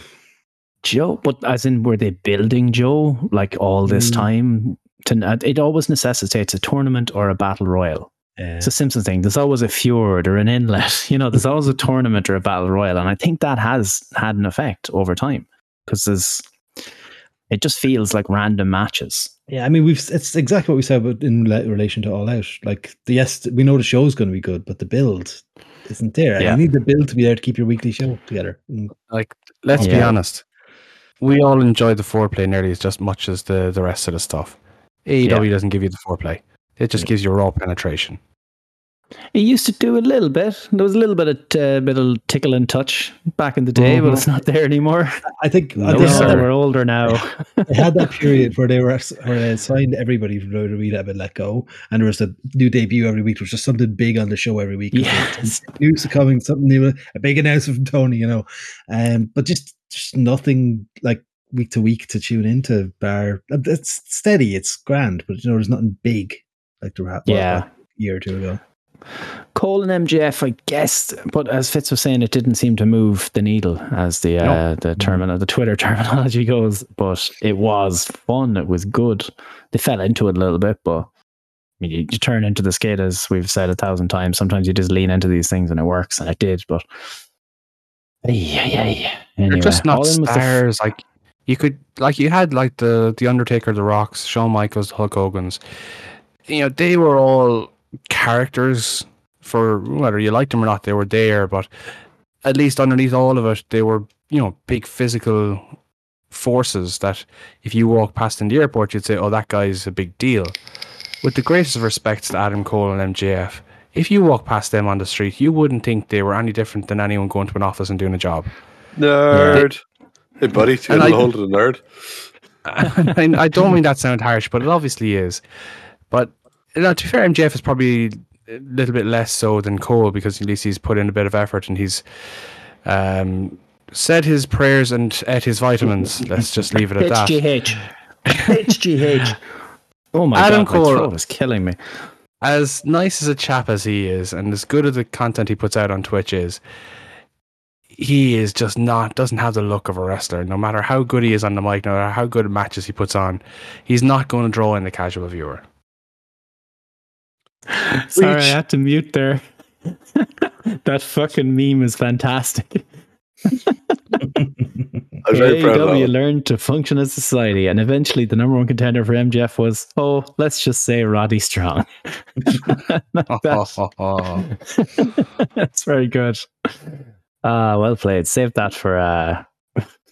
Joe. But as in, were they building Joe like all this Mm. time? To, it always necessitates a tournament or a battle royal. It's a Simpson thing. There's always a fjord or an inlet. [LAUGHS] You know, there's always a tournament or a battle royal, and I think that has had an effect over time because there's. It just feels like random matches. yeah, I mean, we've it's exactly what we said about in rela- relation to All Out. Like, the, yes, we know the show's going to be good, but the build isn't there. Yeah. You need the build to be there to keep your weekly show together. Mm. Like, let's be honest. We all enjoy the foreplay nearly as just much as the, the rest of the stuff. AEW doesn't give you the foreplay. It just gives you raw penetration. It used to do a little bit. There was a little bit of uh, bit of tickle and touch back in the day, but Mhm. it's not there anymore. I think No, they, had, we're older now. [LAUGHS] they had that period where they were [LAUGHS] where they signed everybody from that had been let go, and there was a new debut every week. There was just something big on the show every week. Yes. news coming, something new, a big announcement from Tony, you know. Um, but just just nothing like week to week to tune into. Bar, it's steady, it's grand, but you know, there's nothing big like the was Yeah. a year or two ago. Cole and MJF, I guess, but as Fitz was saying, it didn't seem to move the needle as the uh, the terminal, the Twitter [LAUGHS] terminology goes. But it was fun. It was good. They fell into it a little bit, but I mean, you, you turn into the skate as we've said a thousand times. Sometimes you just lean into these things and it works, and it did. But yeah, yeah, yeah. Anyway, They're just not the f- stars. like you could, like you had like the the Undertaker, the Rocks, Shawn Michaels, Hulk Hogan's. You know, they were all characters for whether you liked them or not. They were there, but at least underneath all of it, they were you know big physical forces that if you walk past in the airport, you'd say, "Oh, that guy's a big deal." With the greatest of respects to Adam Cole and MJF, if you walk past them on the street, you wouldn't think they were any different than anyone going to an office and doing a job. Nerd. Hey, buddy, too And I- old to the nerd. [LAUGHS] and I don't mean that sound harsh, but it obviously is. But know, to be fair, MJF is probably a little bit less so than Cole because at least he's put in a bit of effort and he's um, said his prayers and ate his vitamins. Let's just leave it at that. HGH. HGH. Oh my Adam god, my Cole- throat is killing me. As nice as a chap as he is, and as good as the content he puts out on Twitch is, he is just not doesn't have the look of a wrestler. No matter how good he is on the mic, no matter how good matches he puts on, he's not going to draw in the casual viewer. [LAUGHS] Sorry, I had to mute there. [LAUGHS] that fucking meme is fantastic. [LAUGHS] I'm very proud of AEW learned to function as a society, and eventually the number one contender for MJF was, oh, let's just say Roddy Strong. That- That's very good. Ah, well played. Save that for uh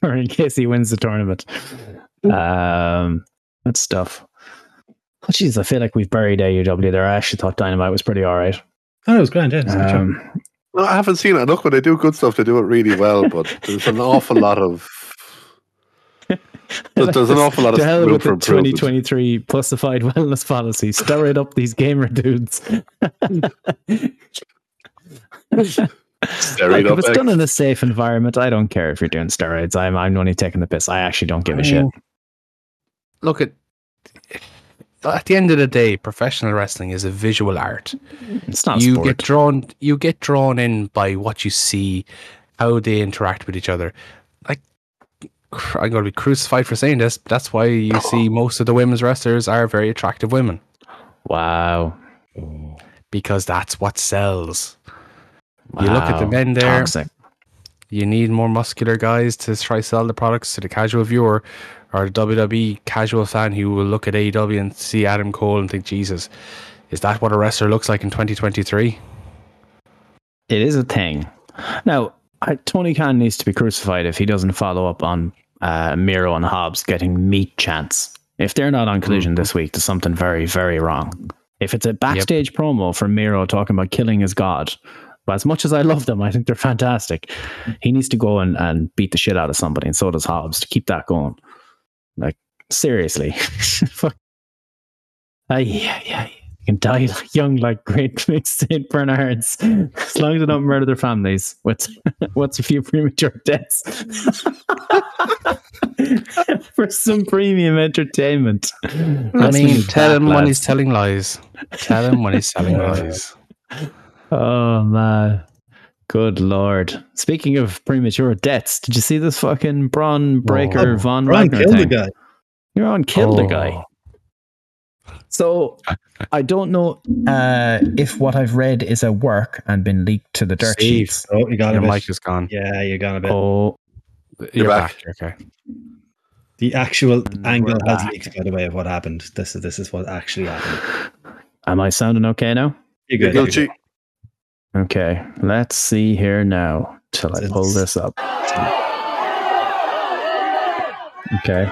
for in case he wins the tournament. Um good stuff. Oh jeez, I feel like we've buried AEW there. I actually thought Dynamite was pretty alright. Oh, it was grand, yeah. it was a good show. Um, No, I haven't seen it. Look, when they do good stuff, they do it really well. But [LAUGHS] there's an awful lot of There's, [LAUGHS] there's an awful lot of to hell with the 2023 plusified [LAUGHS] wellness policy. Steroid up these gamer dudes. Steroid Look, if it's done in a safe environment, I don't care if you're doing steroids. I'm I'm only taking the piss. I actually don't give a shit. Look at at the end of the day, professional wrestling is a visual art. It's not you sport. get drawn you get drawn in by what you see, how they interact with each other. Like I'm going to be crucified for saying this. But that's why you see most of the women's wrestlers are very attractive women wow. because that's what sells. You look at the men there. Toxic. You need more muscular guys to try sell the products to the casual viewer or the WWE casual fan who will look at AEW and see Adam Cole and think, Jesus, is that what a wrestler looks like in 2023? It is a thing. Now, Tony Khan needs to be crucified if he doesn't follow up on uh, Miro and Hobbs getting meat chance. If they're not on collision this week, there's something very, very wrong. If it's a backstage promo from Miro talking about killing his god, but as much as I love them, I think they're fantastic. He needs to go and, and beat the shit out of somebody, and so does Hobbs to keep that going. Like, seriously. [LAUGHS] Fuck. Yeah, yeah. You can die [LAUGHS] young like great [LAUGHS] St. Bernards as long as they don't murder their families. What's what's a few premature deaths for some premium entertainment? I mean, tell bad, him when he's telling lies. Tell him when he's telling lies. Oh man. Good lord. Speaking of premature deaths, did you see this fucking Bron Breakker Oh, Von Brian Wagner killed the thing? guy. You're on killed a Oh. guy. So I don't know uh, if what I've read is a work and been leaked to the dirt Steve. sheets. Oh, you got Your a bit. mic is gone. Yeah, you got a bit. Oh, You're, back. back. Okay. The actual angle we're has back. leaked, by the way, of what happened. This is this is what actually happened. am I sounding okay now? You're You're good. you're Gucci. Okay, let's see here now till I pull this up. Okay.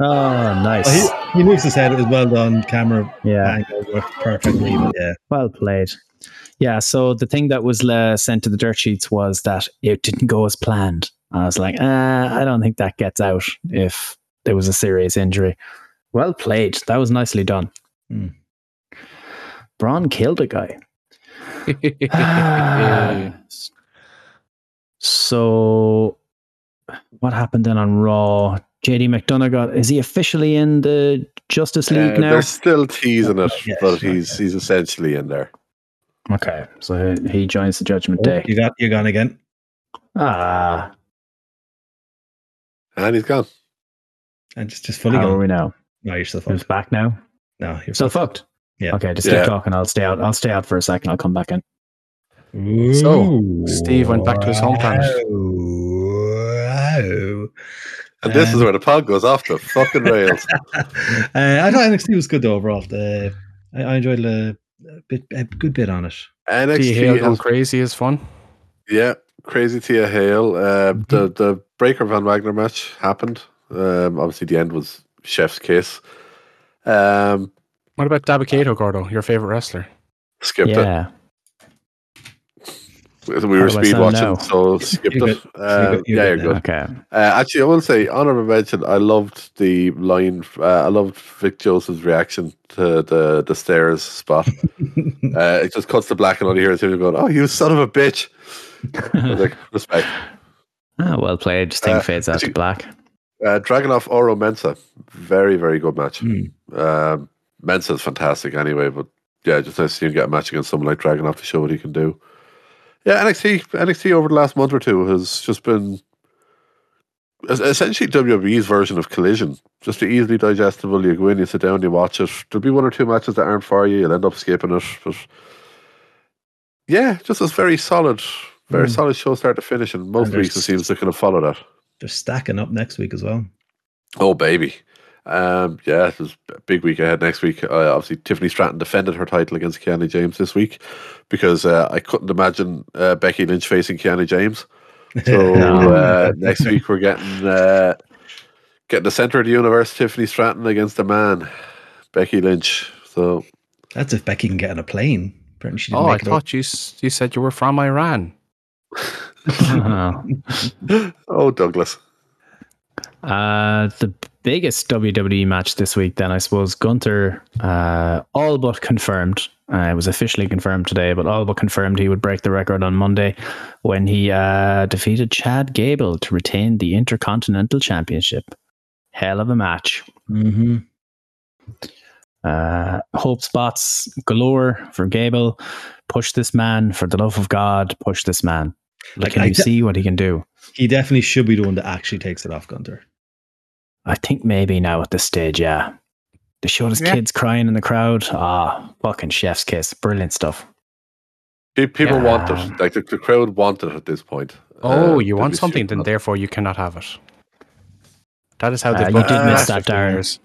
Oh, nice. he, he moves his head. It was well done. Camera Yeah, angle worked perfectly. Yeah, well played. Yeah, so the thing that was uh, sent to the dirt sheets was that it didn't go as planned. I was like, uh, I don't think that gets out if there was a serious injury. Well played. That was nicely done. Hmm. Bron killed a guy. [LAUGHS] So, what happened then on Raw? JD McDonagh got. Is he officially in the Justice League Uh, now? they're still teasing it, Yes, but he's yet. he's essentially in there. Okay, so he he joins the Judgment Oh, Day. you got you're gone again. Ah, And he's gone. And just just fully how are gone. we now? No, you're still Who's fucked. back now? No, you're Still fucked. Yeah. Okay, just Yeah. keep talking. I'll stay out. I'll stay out for a second. I'll come back in. So, Steve went back to his home planet. Wow. And this is Um, where the pod goes off the fucking rails. [LAUGHS] uh, I thought NXT was good though, overall. Uh, I, I enjoyed a, a bit, a good bit on it. Thea Hail NXT going has crazy is fun. Yeah, crazy Thea Hail. Uh, Mm-hmm. The the Breakker Von Wagner match happened. Um, obviously, the end was Chef's kiss. Um, What about Dabba-Kato, Gordo? Your favorite wrestler? skipped Yeah. it. We were How do I speed watching, now? so skipped You're it. Uh, You're good. You're yeah, you're good. Okay. Uh, actually, I will say honorable mention. I loved the line. Uh, I loved Vic Joseph's reaction to the the stairs spot. [LAUGHS] uh, it just cuts to black and all you hear is him going, "Oh, you son of a bitch!" Like, [LAUGHS] respect. Ah, well played. Just thing Uh, fades out to black. Uh, Dragonoff Oro Mensah, very very good match. Hmm. Um, Mensah's fantastic anyway, but yeah, just nice to see him get a match against someone like Dragon Dragonoff to show what he can do. Yeah, NXT NXT over the last month or two has just been essentially WWE's version of Collision. Just easily digestible. You go in, you sit down, you watch it. There'll be one or two matches that aren't for you. You'll end up skipping it, but yeah, just a very solid, very Mm. solid show start to finish. And most And weeks it seems to kind of follow that. They're stacking up next week as well. Oh baby, um, yeah, it was a big week ahead next week. Uh, obviously, Tiffany Stratton defended her title against Kiana James this week because uh, I couldn't imagine uh, Becky Lynch facing Kiana James. So [LAUGHS] No. uh, next week we're getting uh, getting the center of the universe, Tiffany Stratton against the man, Becky Lynch. So That's if Becky can get on a plane. Apparently, she didn't Oh, I make up. thought you s- you said you were from Iran. Oh. [LAUGHS] [LAUGHS] oh Douglas, Uh, the biggest WWE match this week, then I suppose Gunther, uh, all but confirmed. Uh, it was officially confirmed today, but all but confirmed he would break the record on Monday when he uh, defeated Chad Gable to retain the Intercontinental Championship. Hell of a match. Mm-hmm. Uh, hope spots galore for Gable. Push this man for the love of God. Push this man. Like, can I you de- see what he can do? He definitely should be the one that actually takes it off Gunther. I think maybe now at this stage, yeah. They showed his Yeah. kids crying in the crowd. Ah, fucking chef's kiss. Brilliant stuff. Pe- People want it. Like the, the crowd want it at this point. Oh, Uh, you want something, shooting then therefore you cannot have it. That is how Uh, they've you did the miss that, 15 Darren. years.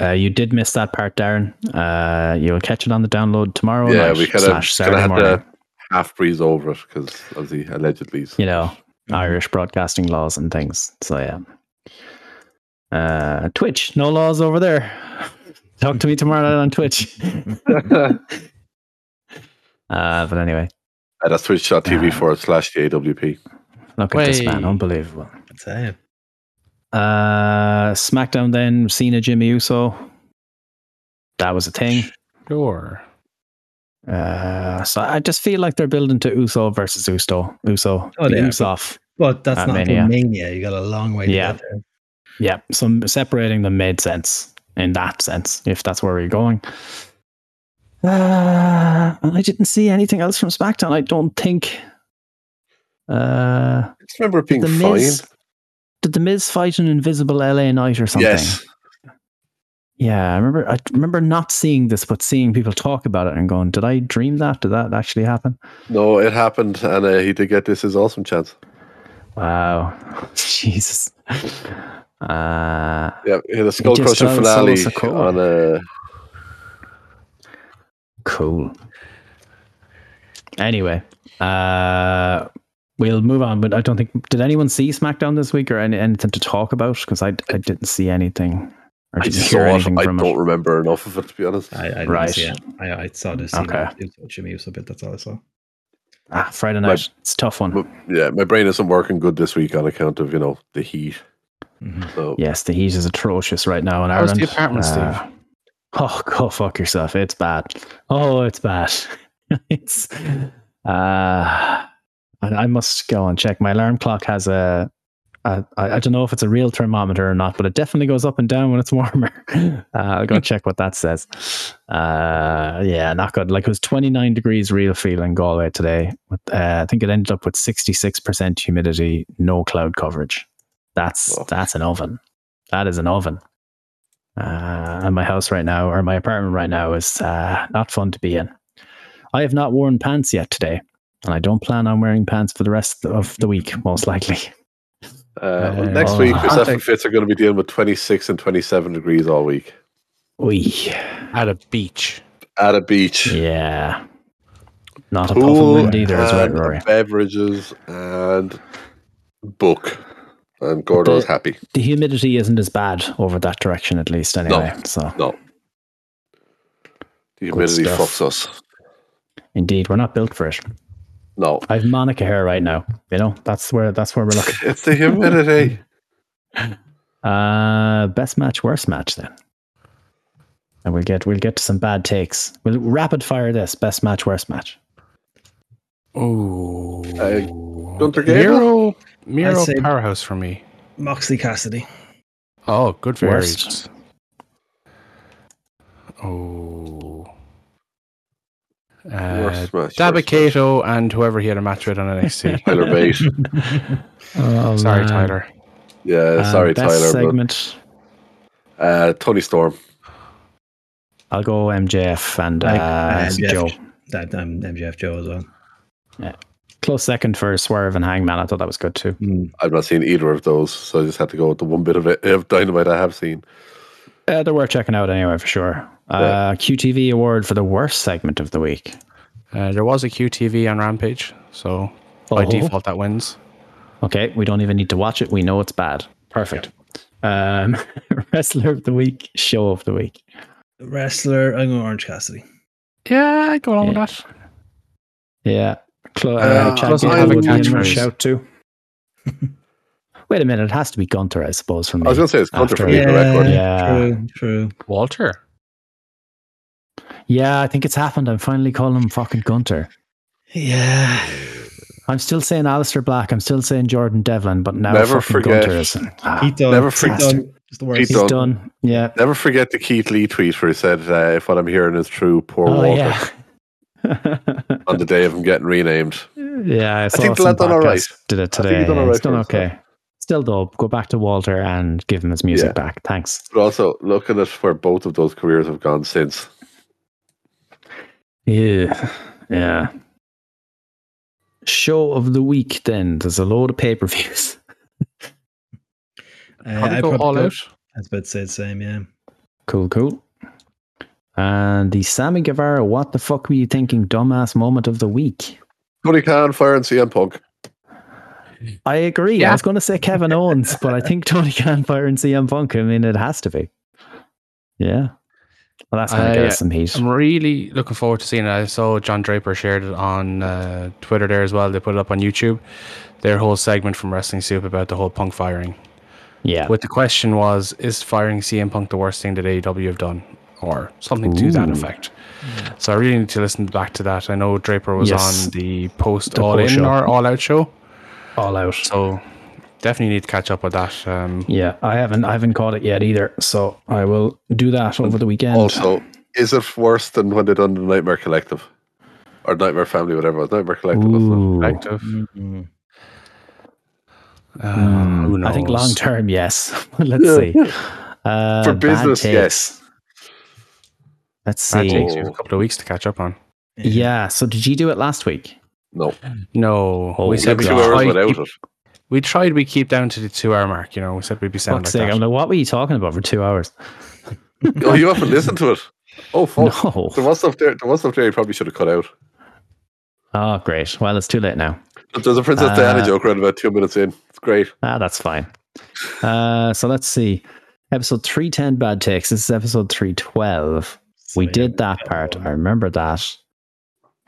Uh, you did miss that part, Darren. Uh, you'll catch it on the download tomorrow Yeah, night we kind of slash kind of Saturday had morning. to half breeze over it because obviously allegedly. You know, Irish broadcasting laws and things. So yeah. Uh, Twitch, no laws over there. Talk to me tomorrow night on Twitch. [LAUGHS] Uh, but anyway, Uh, that's twitch.tv Ah. forward slash the AWP. look at this man, unbelievable. That's it. Uh, SmackDown then Cena, Jimmy Uso. That was a thing. Sure. Uh, so I just feel like they're building to Uso versus Uso. Uso. Oh, the they are, Usoff. But that's not Mania. for Mania. You got a long way to Yeah. get there. Yeah. So separating them made sense in that sense, if that's where we're going. Uh, and I didn't see anything else from SmackDown. I don't think. Uh, I remember it being the fine. Miz, did the Miz fight an invisible LA Knight or something? Yes. Yeah, I remember. I remember not seeing this, but seeing people talk about it and going, "Did I dream that? Did that actually happen?" No, it happened, and uh, he did get this his awesome chance. Wow, [LAUGHS] Jesus. Uh, Yeah, he had skull crusher felt so finale on uh, cool. Anyway, uh, we'll move on. But I don't think did anyone see SmackDown this week or any, anything to talk about? Because I I didn't see anything or I didn't saw hear it. anything I from don't it. remember enough of it to be honest. I, I didn't Right. see it. I, I saw this. Okay. Okay. Jimmy Uso bit. That's all I saw. Ah, Friday night. It's a tough one. But, yeah, my brain isn't working good this week on account of you know the heat. Mhm. So Yes, the heat is atrocious right now in How's Ireland. the apartment, Steve? Uh, Oh, go fuck yourself. It's bad. Oh, it's bad. [LAUGHS] it's. Uh, I, I must go and check. My alarm clock has a. a I, I don't know if it's a real thermometer or not, but it definitely goes up and down when it's warmer. [LAUGHS] Uh, I'll go check what that says. Uh, yeah, not good. Like it was 29 degrees real feel in Galway today. With, uh, I think it ended up with 66% humidity, no cloud coverage. That's Oh. that's an oven. That is an oven. Uh, and my house right now, or my apartment right now, is uh, not fun to be in. I have not worn pants yet today, and I don't plan on wearing pants for the rest of the week, most likely. uh, well, Uh, next week, I'll yourself and Fitz are going to be dealing with 26 and 27 degrees all week Oi. At a beach. at a beach. Yeah. Not a puff of wind either, is right, Rory. beverages and book. And Gordo's The- happy. The humidity isn't as bad over that direction, at least, anyway. So, No. The humidity fucks us. indeed, we're not built for it. No. I have Monica hair right now. You know, that's where that's where we're looking. It's the humidity. [LAUGHS] Uh, best match, worst match then. And we'll get we'll get to some bad takes. We'll rapid fire this best match, worst match. Ooh. Gunther Gable? Miro, Miro say- powerhouse for me. Moxley Cassidy. Oh, good Worst. variants. Oh. Uh, Worst match, Dabba worst Kato and whoever he had a match with on NXT. [LAUGHS] Tyler Bate. [LAUGHS] Oh, [LAUGHS] Sorry, man. Tyler. Yeah, Uh, sorry, best Tyler. segment. But, uh, Toni Storm. I'll go MJF and Like, uh, uh, MJF. Joe. That um, MJF Joe as well. Close second for Swerve and Hangman. I thought that was good too. Mm. I've not seen either of those, so I just had to go with the one bit of it [LAUGHS] of Dynamite I have seen. Uh, they're worth checking out anyway for sure. Uh, QTV award for the worst segment of the week. Uh, there was a QTV on Rampage, so by Oh. default that wins. Okay, we don't even need to watch it. We know it's bad. Perfect. Um, [LAUGHS] wrestler of the week, show of the week. Wrestler, I'm going Orange Cassidy. Yeah, I go along Yeah. with that. Yeah. Cl- uh, Uh, Chad doesn't have a would be in my catchphrase. shout too. [LAUGHS] Wait a minute, it has to be Gunther, I suppose, for me. I was going to say it's Gunther for After- the Yeah, record. Yeah. true, true. Walter. Yeah, I think it's happened. I'm finally calling him fucking Gunther. Yeah. I'm still saying Aleister Black. I'm still saying Jordan Devlin, but now Never fucking forget- Gunther is. Ah, Pete Dunne. Never Pete forget- Dunne is the worst. Pete he's Dunne. done. Yeah. Never forget the Keith Lee tweet where he said, uh, "If what I'm hearing is true, poor Oh, Walter." yeah. [LAUGHS] On the day of him getting renamed, yeah, I, saw think the some lad done all right. Did it today. he done all yeah, right it's done for himself. okay. Still though, go back to Walter and give him his music Yeah. back. Thanks. but also looking at where both of those careers have gone since. Yeah. Yeah. Show of the week then. There's a load of pay per views. Uh, Probably I'd go all go- out. I was about to say the same, yeah. Cool, cool. And the Sammy Guevara, what the fuck were you thinking, dumbass moment of the week? Tony Khan firing CM Punk. I agree. I was going to say Kevin Owens, but I think Tony Khan firing CM Punk. I mean, it has to be. Yeah. Well, that's going to Uh, get yeah. us some heat. I'm really looking forward to seeing it. I saw John Draper shared it on uh, Twitter there as well. They put it up on YouTube. Their whole segment from Wrestling Soup about the whole Punk firing. Yeah. With the question was, is firing CM Punk the worst thing that AEW have done? Or something to that Ooh. effect. So I really need to listen back to that. I know Draper was Yes. on the post The all in post show. or all out show. All out. So definitely need to catch up with that. Um, Yeah, I haven't I haven't caught it yet either. So I will do that over the weekend. Also, is it worse than when they done the Nightmare Collective or Nightmare Family, whatever? it was Nightmare Collective. wasn't it? Collective. Mm. Uh, who knows? I think long term, yes. [LAUGHS] Let's Yeah. see. Uh, For business, yes. Let's That see. takes you a couple of weeks to catch up on. Yeah. So did you do it last week? No, No, Oh, we said we two hours tried, without keep, it. we tried. We keep down to the two-hour mark. You know, we said we'd be sound Fuck's like sake, that. I'm like, what were you talking about for two hours? Oh, you haven't listened to it. Oh, fuck. [LAUGHS] No. There was stuff there. There was stuff there. You probably should have cut out. Oh, great. Well, it's too late now. But there's a Princess Uh, Diana joke around about two minutes in. It's great. Ah, that's fine. Uh, so let's see. Episode 310 Bad Takes. This is episode 312. We did that part. I remember that.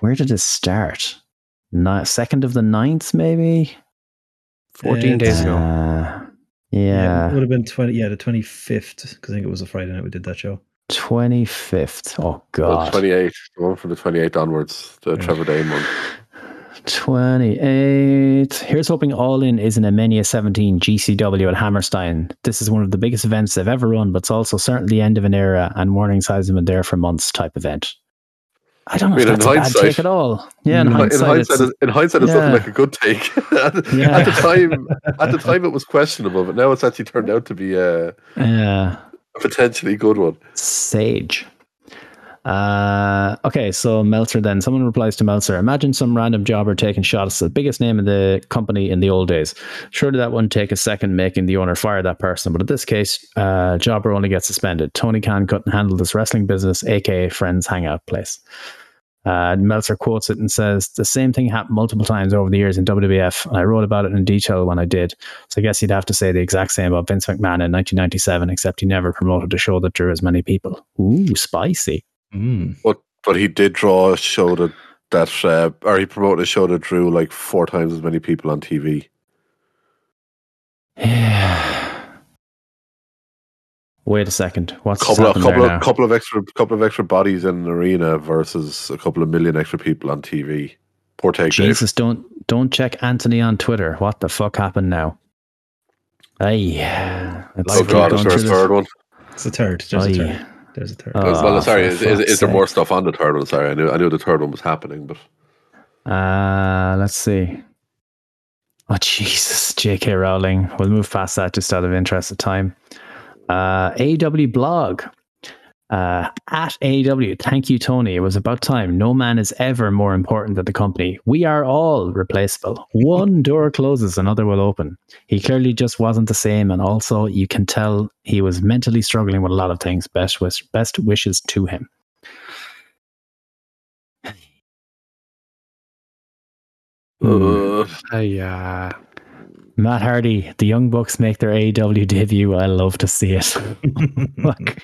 Where did it start? Ni- second of the ninth, maybe? 14 days ago. Uh, Yeah, yeah. it would have been 20, yeah, the 25th, because I think it was a Friday night we did that show. 25th. Oh, Well, God. 28. The one from the 28th onwards. The Yeah. Trevor Dane one. 28. Here's hoping All In isn't an Emenia 17 GCW at Hammerstein. This is one of the biggest events they've ever run, but it's also certainly the end of an era and Morningside's been there for months type event. I don't know I if mean, in that's a bad hindsight- take at all. Yeah, in In, hindsight, in hindsight, it's, in hindsight, it's yeah. like a good take. at, [LAUGHS] Yeah. at the time, [LAUGHS] at the time, it was questionable, but now it's actually turned out to be a, yeah, a potentially good one. Sage. Uh, okay, so Meltzer then. Someone replies to Meltzer Imagine some random jobber taking shots at the biggest name in the company in the old days. Surely that wouldn't take a second making the owner fire that person. But in this case, uh, jobber only gets suspended. Tony Khan couldn't handle this wrestling business, aka Friends Hangout Place. Uh, Meltzer quotes it and says, The same thing happened multiple times over the years in WWF. And I wrote about it in detail when I did. So I guess you'd have to say the exact same about Vince McMahon in 1997, except he never promoted a show that drew as many people. Ooh, spicy. Mm. But but he did draw a show that that uh, or he promoted a show that drew like four times as many people on TV. Yeah. [SIGHS] Wait a second. What's couple of couple there now? of couple of extra couple of extra bodies in an arena versus a couple of million extra people on TV. Poor take, Dave. Jesus, don't don't check Anthony on Twitter. What the fuck happened now? Hey, let's Oh keep god, going is there a third one? It's a third. There's a third. There's a third. Oh, well, sorry, is, is, is there more stuff on the third one? Sorry, I knew I knew the third one was happening, but Uh, let's see. Oh Jesus, J.K. Rowling. We'll move past that just out of interest of time. Uh, AW blog. Uh, at AW, thank you, Tony. It was about time. No man is ever more important than the company. We are all replaceable. One [LAUGHS] door closes, another will open. He clearly just wasn't the same, and also you can tell he was mentally struggling with a lot of things. Best wish, best wishes to him. uh, I, uh, Matt Hardy, the Young Bucks make their AEW debut. I love to see it. [LAUGHS] [LAUGHS] Look.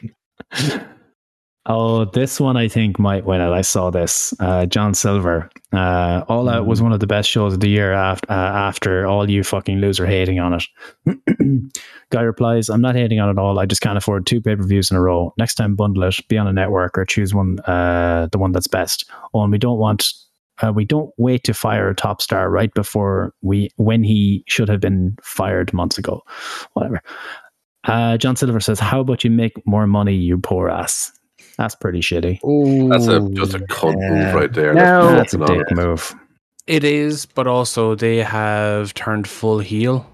Oh, this one I think might win it. I saw this. Uh, John Silver. Uh, All Out was one of the best shows of the year after, uh, after all you fucking loser hating on it. [CLEARS THROAT] Guy replies, I'm not hating on it all. I just can't afford two pay per views in a row. Next time, bundle it, be on a network, or choose one, uh, the one that's best. Oh, and we don't want. Uh, we don't wait to fire a top star right before we when he should have been fired months ago. Whatever. Uh, John Silver says, "How about you make more money, you poor ass?" That's pretty shitty. That's a just a cunt move right there. No, Let's that's a be dick move. It is, but also they have turned full heel.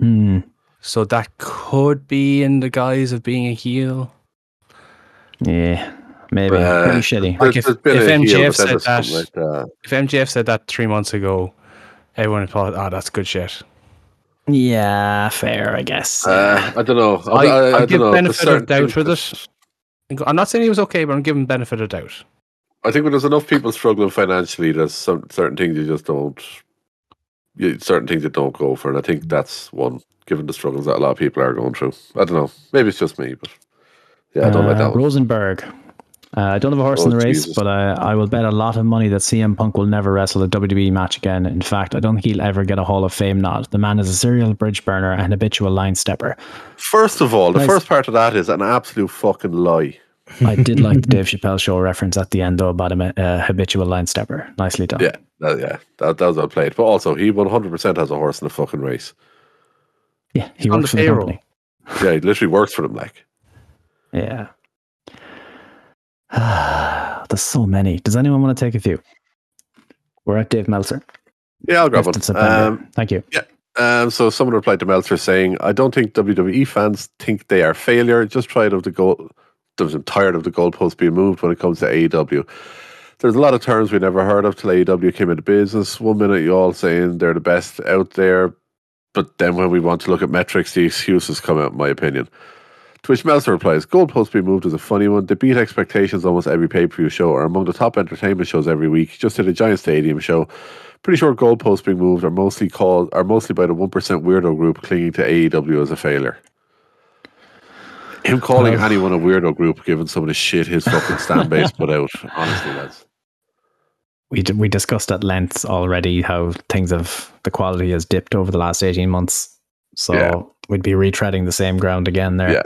Hmm. So that could be in the guise of being a heel. Yeah, maybe Uh, pretty shitty. Like if- there's if MJF said that- like that. If MJF said that three months ago, everyone thought, oh, that's good shit. Yeah, fair, I guess. Uh, I don't know. I, I, I, I, I give don't know. benefit There's of doubt certain- with it. I'm not saying he was okay, but I'm giving benefit of doubt. I think when there's enough people struggling financially, there's some certain things you just don't. You, certain things you don't go for, and I think that's one. Given the struggles that a lot of people are going through, I don't know. Maybe it's just me, but yeah, I don't like Uh, that one. Rosenberg. Uh, I don't have a horse in Oh, the race, Jesus. but I, I will bet a lot of money that CM Punk will never wrestle a WWE match again. In fact, I don't think he'll ever get a Hall of Fame nod. The man is a serial bridge burner and habitual line stepper. First of all, the Nice. first part of that is an absolute fucking lie. I did like the [LAUGHS] Dave Chappelle show reference at the end, though, about a uh, habitual line stepper. Nicely done. Yeah, that, yeah, that, that was well played. But also, he 100% has a horse in the fucking race. Yeah, he On works the for the company. Yeah, he literally works for them. Like, Yeah. [SIGHS] There's so many. Does anyone want to take a few? We're at Dave Meltzer. yeah, I'll grab 5th of one. Um, Thank you. Um, so someone replied to Meltzer saying, "I don't think WWE fans think they are failure. Just tired of the goal. I'm tired of the goalpost being moved when it comes to AEW. There's a lot of terms we never heard of till AEW came into business. One minute you all saying they're the best out there, but then when we want to look at metrics, the excuses come out. In my opinion." To which Meltzer replies, Goalpost being moved is a funny one. They beat expectations almost every pay per view show, are among the top entertainment shows every week. Just did a giant stadium show. Pretty sure goalposts being moved are mostly called are mostly by the one percent weirdo group clinging to AEW as a failure. Him calling anyone a weirdo group, given some of the shit his fucking stand base put out. Honestly, lads. We d- we discussed at length already how things have the quality has dipped over the last eighteen months. So Yeah. we'd be retreading the same ground again there. Yeah.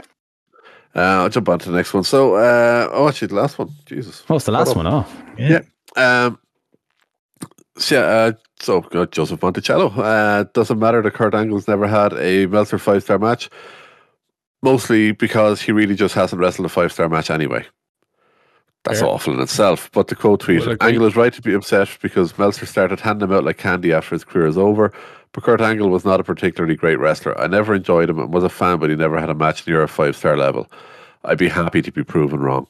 Uh, I'll jump on to the next one. So, uh, oh, actually, the last one. Jesus. Oh, it's the last Hold one. Oh, Yeah. Um, so, yeah, uh, so uh, Joseph Monticello. Uh, doesn't matter that Kurt Angle's never had a Meltzer five star match, mostly because he really just hasn't wrestled a five star match anyway. That's Fair. awful in itself. But the quote tweet Would. Angle is right to be upset because Meltzer started handing him out like candy after his career is over. But Kurt Angle was not a particularly great wrestler. I never enjoyed him and was a fan, but he never had a match near a five star level. I'd be happy to be proven wrong.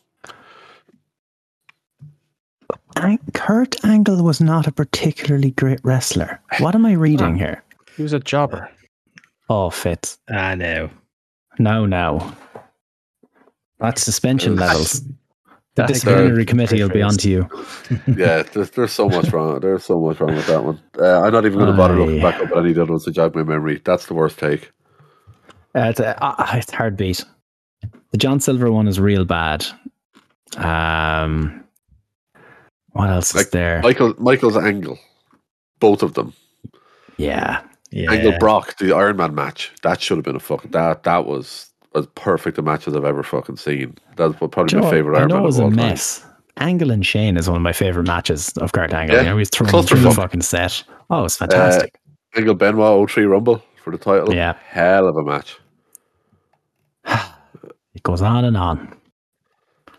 Kurt Angle was not a particularly great wrestler. What am I reading here? He was a jobber. Oh, Fitz. I know. No, no. That's suspension levels. The disciplinary committee will be on to you. [LAUGHS] yeah, there's, there's so much wrong. There's so much wrong with that one. Uh, I'm not even going to bother looking back up at any of the other ones to jog my memory. That's the worst take. Uh, it's, a, uh, it's hard beat. The John Silver one is real bad. Um, what else is Like, there? Michael Michael's angle, both of them. yeah, Yeah. Angle Brock, the Iron Man match. That should have been a fucking that. That was as perfect a match as I've ever fucking seen. That's probably my favorite I Iron know Man it was a all time. mess. Angle and Shane is one of my favorite matches of Kurt Angle. Yeah, You know, he's throwing through the fucking set. Oh, it's fantastic. Angle Benoit 03 Rumble for the title. Yeah. hell of a match. [SIGHS] it goes on and on.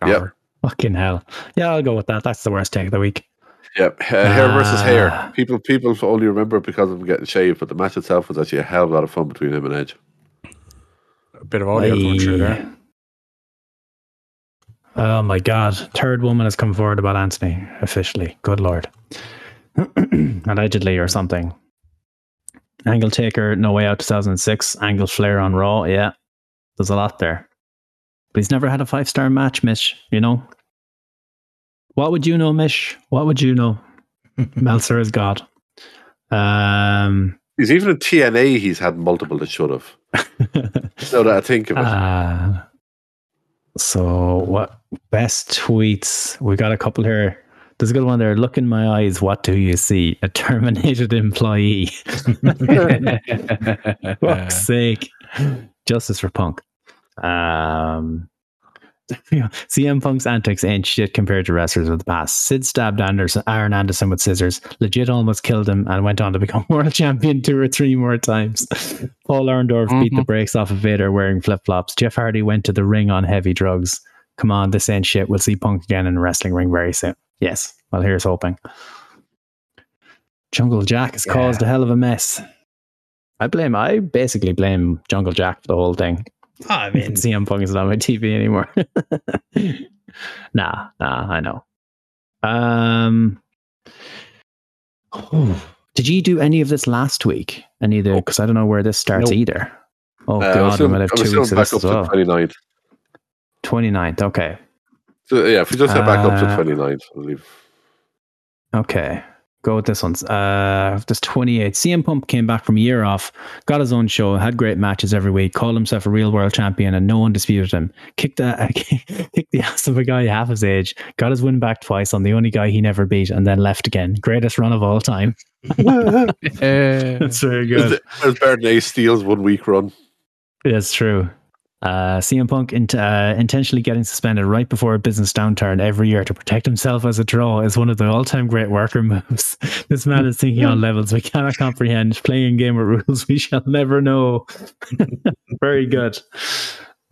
Yeah. Fucking hell. Yeah, I'll go with that. That's the worst take of the week. Yep, uh, hair versus hair. Ah. People people only remember it because of him getting shaved, but the match itself was actually a hell of a lot of fun between him and Edge. A bit of audio going through there. Oh my god. Third woman has come forward about Anthony officially. Good lord. [CLEARS THROAT] Allegedly or something. Angle Taker, No Way Out 2006. Angle Flair on Raw. Yeah. There's a lot there. But he's never had a five star match, Mish. You know? What would you know, Mish? What would you know? [LAUGHS] Meltzer is God. Um, He's even in TNA. He's had multiple that should have. Now that I think of it, uh, So, what best tweets? We got a couple here. There's a good one there. Look in my eyes. What do you see? A terminated [LAUGHS] employee. [LAUGHS] [LAUGHS] Fuck's sake. Justice for Punk. Um, [LAUGHS] CM Punk's antics ain't shit compared to wrestlers of the past. Sid stabbed Anderson, Arn Anderson with scissors, legit almost killed him, and went on to become [LAUGHS] world champion two or three more times. [LAUGHS] Paul Orndorff beat the mm-hmm. brakes off of Vader wearing flip flops. Jeff Hardy went to the ring on heavy drugs. Come on, this ain't shit. We'll see Punk again in a wrestling ring very soon. Yes, well, here's hoping. Jungle Jack has caused a hell of a mess. I blame, I basically blame Jungle Jack for the whole thing. I mean, CM Punk isn't on my TV anymore. [LAUGHS] nah, nah, I know. Um, did you do any of this last week? Any of the? Because I don't know where this starts Nope. either. Oh Uh, I'm god, we still, might have I'm two weeks of this as well. 29th. 29th. Okay, So, yeah, if we just head back up to Uh, 29th, I'll leave. okay. Go with this one. Uh, this 28. CM Punk came back from a year off, got his own show, had great matches every week, called himself a real world champion, and no one disputed him. Kicked the [LAUGHS] kicked the ass of a guy half his age, got his win back twice on the only guy he never beat, and then left again. Greatest run of all time. [LAUGHS] That's very good. There's better than Ace Steel's one week run. That's true. Uh, CM Punk uh, intentionally getting suspended right before a business downturn every year to protect himself as a draw is one of the all-time great worker [LAUGHS] moves. this man is thinking on levels we cannot comprehend, playing game of rules we shall never know. [LAUGHS] Very good.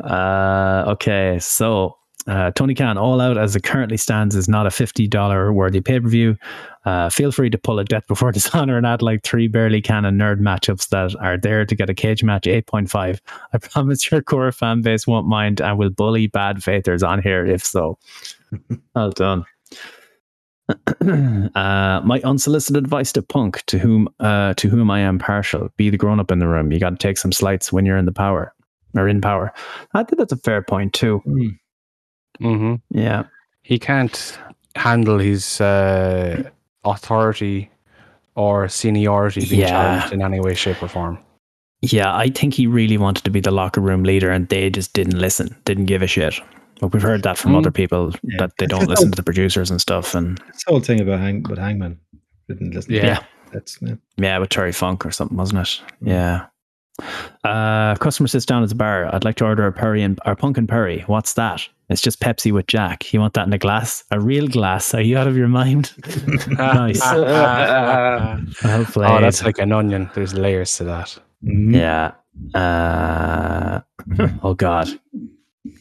Uh, okay, so uh, Tony Khan, All Out as it currently stands, is not a $50 worthy pay per view. Uh, feel free to pull a Death Before [LAUGHS] Dishonor and add like three barely canon nerd matchups that are there to get a cage match 8.5. I [LAUGHS] promise your core fan base won't mind and will bully bad faithers on here if so. [LAUGHS] well done. [CLEARS THROAT] uh, my unsolicited advice to Punk, to whom uh, to whom I am partial, be the grown up in the room. You got to take some slights when you're in the power or in power. I think that's a fair point too. Hmm Yeah, He can't handle his uh, authority or seniority being Yeah. challenged in any way, shape, or form. yeah. I think he really wanted to be the locker room leader, and they just didn't listen, didn't give a shit. But we've heard that from Mm. other people Yeah. that they don't listen all- to the producers and stuff. And this whole thing about Hang, with Hangman didn't listen. Yeah. yeah, That's yeah. Yeah, with Terry Funk or something, wasn't it? Yeah. Uh, customer sits down at the bar. I'd like to order a Perry and or Punk and Perry. What's that? It's just Pepsi with Jack. You want that in a glass? A real glass? Are you out of your mind? [LAUGHS] nice. [LAUGHS] oh, Well played. that's like an onion. There's layers to that. Mhm. yeah. Uh, oh God,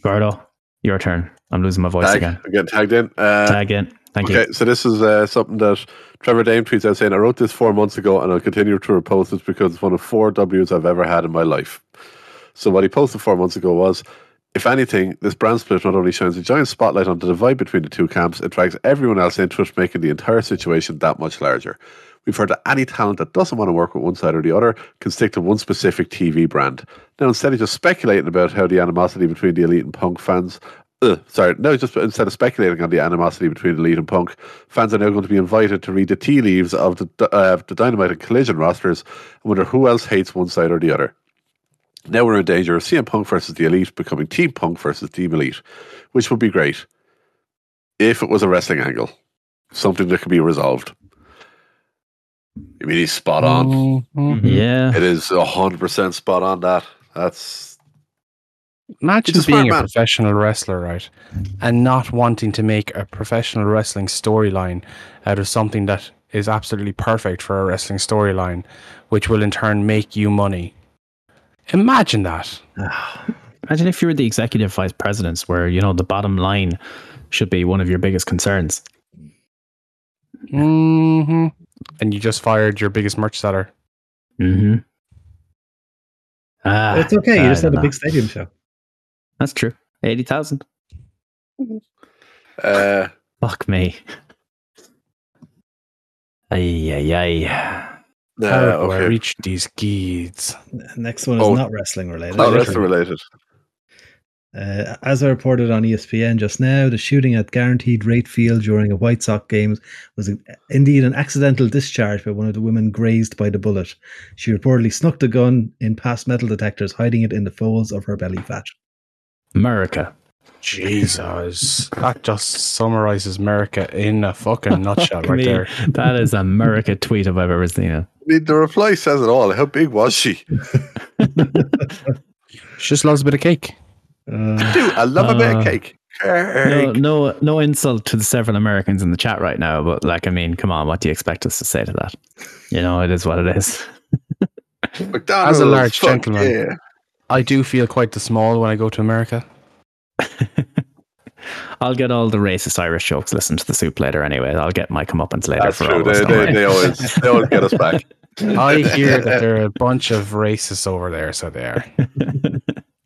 Gordo, your turn. I'm losing my voice Tag. again. I'm getting tagged in. Uh, Tag in. Thank okay, you. so this is uh, something that Trevor Dame tweets out saying, I wrote this four months ago and I'll continue to repost this because it's one of four W's I've ever had in my life. So what he posted four months ago was, if anything, this brand split not only shines a giant spotlight on the divide between the two camps, it drags everyone else into it, making the entire situation that much larger. We've heard that any talent that doesn't want to work with one side or the other can stick to one specific TV brand. Now, instead of just speculating about how the animosity between the elite and punk fans, uh, sorry, no, just instead of speculating on the animosity between elite and punk, fans are now going to be invited to read the tea leaves of the, uh, the Dynamite and Collision rosters and wonder who else hates one side or the other. Now we're in danger of CM Punk versus the Elite becoming Team Punk versus Team Elite, which would be great if it was a wrestling angle, something that could be resolved. I mean, he's spot on. Mhm. Yeah. It is hundred percent spot on. That that's Imagine He's a smart being a man. professional wrestler, right? And not wanting to make a professional wrestling storyline out of something that is absolutely perfect for a wrestling storyline, which will in turn make you money. Imagine that. [SIGHS] Imagine if you were the executive vice presidents, where you know the bottom line should be one of your biggest concerns. hmm And you just fired your biggest merch seller. Mm-hmm. Ah, it's okay. You I just had don't a know. big stadium show. That's true. Eighty thousand. uh, Fuck me. Ay ay ay. Uh, How do I okay. reach these geeds? Next one is Oh. not wrestling related. Not wrestling related. Uh, as I reported on ESPN just now, the shooting at Guaranteed Rate Field during a White Sox game was a- indeed an accidental discharge by one of the women grazed by the bullet. She reportedly snuck the gun in past metal detectors, hiding it in the folds of her belly fat. America. Jesus, that just summarizes America in a fucking [LAUGHS] nutshell I right mean, there. that is a America tweet if I've ever seen it. I mean, the reply says it all. How big was she? [LAUGHS] She just loves a bit of cake. Uh, Dude, I love a bit Uh, of cake. No, Cake. no, no insult to the several Americans in the chat right now, but like, I mean, come on, what do you expect us to say to that? You know, it is what it is. McDonald's, [LAUGHS] As a large gentleman. Yeah. I do feel quite the small when I go to America. [LAUGHS] I'll get all the racist Irish jokes listened to the soup later anyway. I'll get my comeuppance later That's for true. all. They, they, they always they always get us back. [LAUGHS] I hear that there are a [LAUGHS] bunch of racists over there, so they are. They,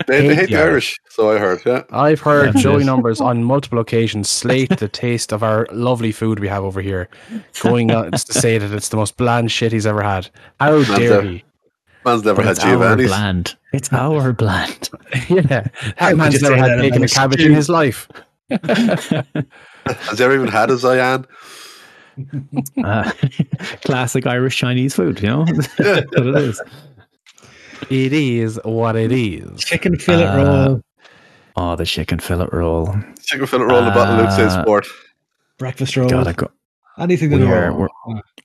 they hate Hate the the Irish, so I heard. Yeah, I've heard That's Joey it. Numbers on multiple occasions slate the taste of our lovely food we have over here, going on to say that it's the most bland shit he's ever had. How dare a- he? man's never But had it's Giovanni's. bland. It's our bland. [LAUGHS] yeah, that man's never had that bacon about and cabbage stew? in his life. [LAUGHS] Has he ever even had a Zayan? [LAUGHS] Uh, classic Irish Chinese food, you know? That's what it is. It is what it is. chicken fillet Uh, roll, Oh, the chicken fillet roll. Chicken fillet roll, the bottle of Lucozade Uh, sport. breakfast roll, Gotta go. Anything that We are-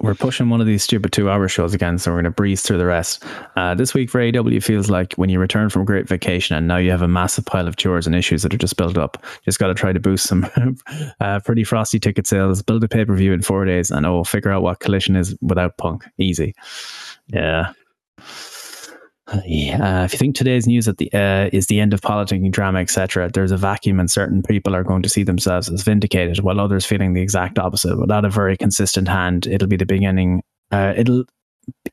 We're pushing one of these stupid two hour shows again, so we're going to breeze through the rest. Uh, this week for AEW feels like when you return from a great vacation and now you have a massive pile of chores and issues that are just built up. Just got to try to boost some [LAUGHS] uh, pretty frosty ticket sales, build a pay per view in four days, and oh, figure out what Collision is without Punk. Easy. Yeah. Yeah, if you think today's news at the uh, is the end of politicking, drama, etc., there's a vacuum, and certain people are going to see themselves as vindicated, while others feeling the exact opposite. Without a very consistent hand, it'll be the beginning. Uh, it'll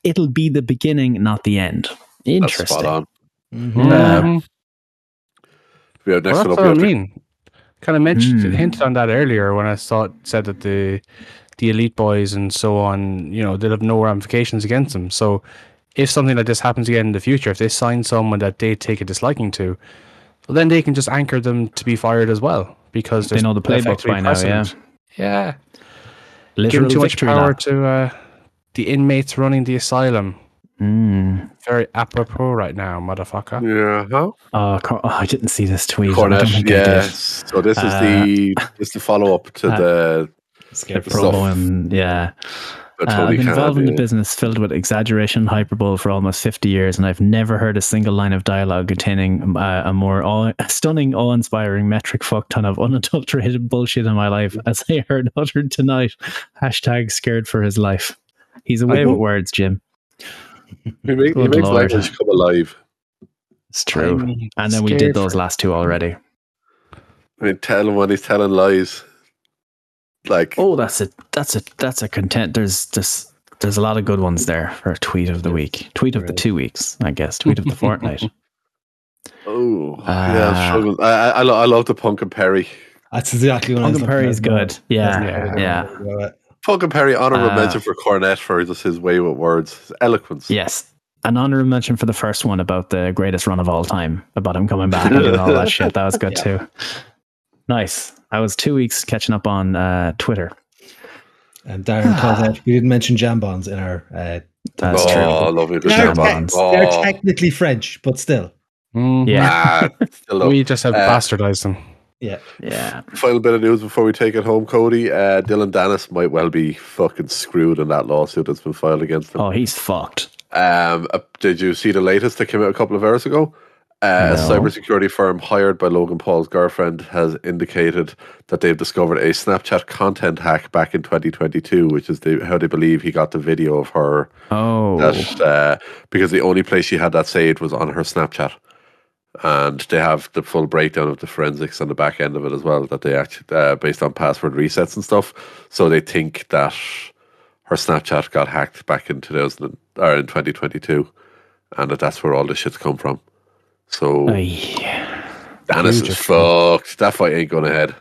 it'll be the beginning, not the end. That's Interesting. spot on. Mhm. Mhm. We have next Well, one that's what I mean. Kind of mentioned, Hmm. hinted on that earlier when I thought said that the the elite boys and so on, you know, they'll have no ramifications against them. So, if something like this happens again in the future, if they sign someone that they take a disliking to, well, then they can just anchor them to be fired as well because They there's know the playbook effectively by now, yeah. precedent. yeah. Literal Giving too much power lap. to uh, the inmates running the asylum. Mm. Very apropos right now, motherfucker. Yeah, huh? Oh, oh, I didn't see this tweet. I don't Cornette, think I did. yes. So this is Uh, the this is the follow up to uh, [LAUGHS] the Scared the for. Promo and yeah. The Uh, Tony I've been involved in yeah. the business filled with exaggeration and hyperbole for almost 50 years, and I've never heard a single line of dialogue containing uh, a more awe- [LAUGHS] stunning, awe inspiring metric fuck ton of unadulterated bullshit in my life as I heard uttered tonight. Hashtag scared for his life. He's away know. with words, Jim. He, make, he makes Lord. language come alive. It's true. I'm And then we did those last two already. I mean, tell him when he's telling lies. Like, Oh, that's a that's a that's a content. There's just there's a lot of good ones there for a tweet of the week, tweet of the two weeks, I guess, tweet of the [LAUGHS] fortnight. oh, yeah, I'm Uh, struggling. I, I, I, love the Punk and Perry. That's exactly what I Punk was and looking Perry's at. good. Yeah, Yeah. yeah. Punk and Perry, honorable Uh, mention for Cornette for just his way with words, his eloquence. Yes. An honorable mention for the first one about the greatest run of all time, about him coming back and all that [LAUGHS] shit. That was good too. Nice. I was two weeks catching up on uh, Twitter. And Darren [SIGHS] calls out. We didn't mention jambons in our. Uh, That's oh, true. lovely. The they're, jambons. te- they're Oh, technically French, but still. Mhm. Yeah. ah, [LAUGHS] still. We just have Uh, bastardized them. Yeah. Yeah. Final bit of news before we take it home, Cody. Uh, Dillon Danis might well be fucking screwed in that lawsuit that's been filed against him. Oh, he's fucked. Um, uh, did you see the latest that came out a couple of hours ago? Uh, A No. cybersecurity firm hired by Logan Paul's girlfriend has indicated that they've discovered a Snapchat content hack back in 2022, which is the, how they believe he got the video of her. Oh. That uh, because the only place she had that saved was on her Snapchat, and they have the full breakdown of the forensics on the back end of it as well. That they actually uh, based on password resets and stuff. So they think that her Snapchat got hacked back in 2000 or in 2022, and that that's where all this shit's come from. So Aye. Danis Huge is fucked. That fight ain't going ahead.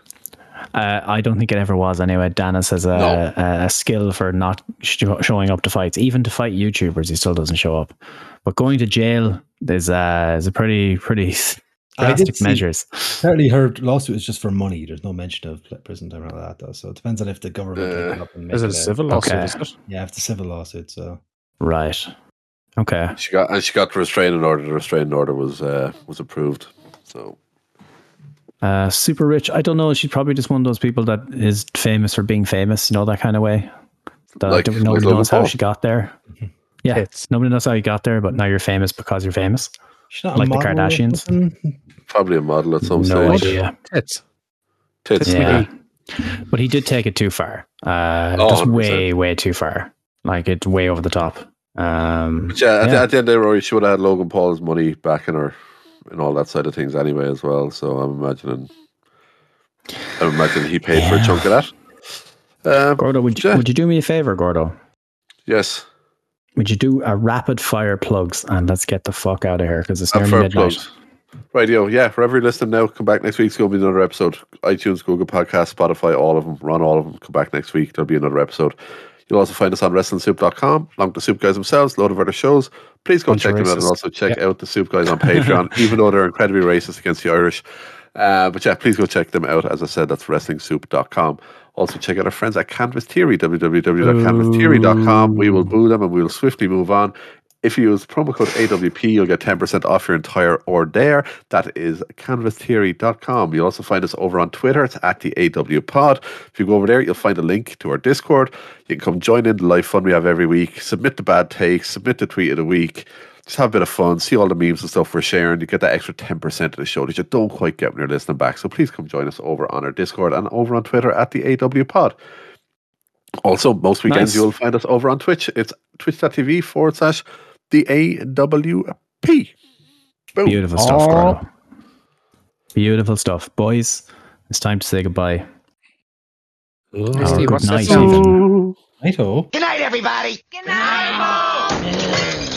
Uh, I don't think it ever was anyway. Danis has a, No. a, a skill for not sh- showing up to fights. Even to fight YouTubers, he still doesn't show up. But going to jail is, uh, is a pretty, pretty drastic see- measures. Apparently, her lawsuit is just for money. There's no mention of prison time or all that, though. So it depends on if the government Uh, up and make Is it a a- civil lawsuit? Okay. Is it? Yeah, it's a civil lawsuit. So Right. Okay. She got and she got the restraining order. The restraining order was uh, was approved. So Uh, super rich. I don't know. She's probably just one of those people that is famous for being famous. You know that kind of way. That Like- don't- like nobody knows how she got there. Yeah, Tits. nobody knows how you got there, but now you're famous because you're famous. She's not Like the Kardashians? Probably a model at some no stage. idea. Tits. Tits. Yeah, but he did take it too far. Uh, Oh, just way, way too far. Like it's way over the top. Um, But yeah, at, Yeah. The, at the end of the day, Rory, she would have had Logan Paul's money back in her and all that side of things anyway as well. So I'm imagining I'm imagining he paid for a chunk of that. Um, Gordo, would you, Yeah. would you do me a favor, Gordo? yes. Would you do a rapid fire plugs and let's get the fuck out of here because it's nearly midnight. plugs. Right, yo, yeah, For every listener now, come back next week. It's going to be another episode. iTunes, Google Podcast, Spotify, all of them. Run all of them. Come back next week. There'll be another episode. You'll also find us on WrestlingSoup.com, along with the Soup Guys themselves, a load of other shows. Please go Bunch check them out and also check out the Soup Guys on [LAUGHS] Patreon, [LAUGHS] even though they're incredibly racist against the Irish. Uh, but yeah, please go check them out. As I said, that's WrestlingSoup.com. Also, check out our friends at Canvas Theory, www.canvastheory.com. We will boo them and we will swiftly move on. If you use promo code AWP, you'll get 10% off your entire order. That is canvastheory.com. You'll also find us over on Twitter. It's at the AW Pod. If you go over there, you'll find a link to our Discord. You can come join in the live fun we have every week. Submit the bad takes, submit the tweet of the week. Just have a bit of fun, see all the memes and stuff we're sharing. You get that extra 10% of the show that you don't quite get when you're listening back. So please come join us over on our Discord and over on Twitter at the AW Pod. Also, most weekends Nice. you'll find us over on Twitch. It's twitch.tv forward slash the AWP. Boom. Beautiful stuff, Gordo. Beautiful stuff. Boys, it's time to say goodbye. Oh, Or Steve, good what's that night, song? even. Righto. Good night, everybody. Good night.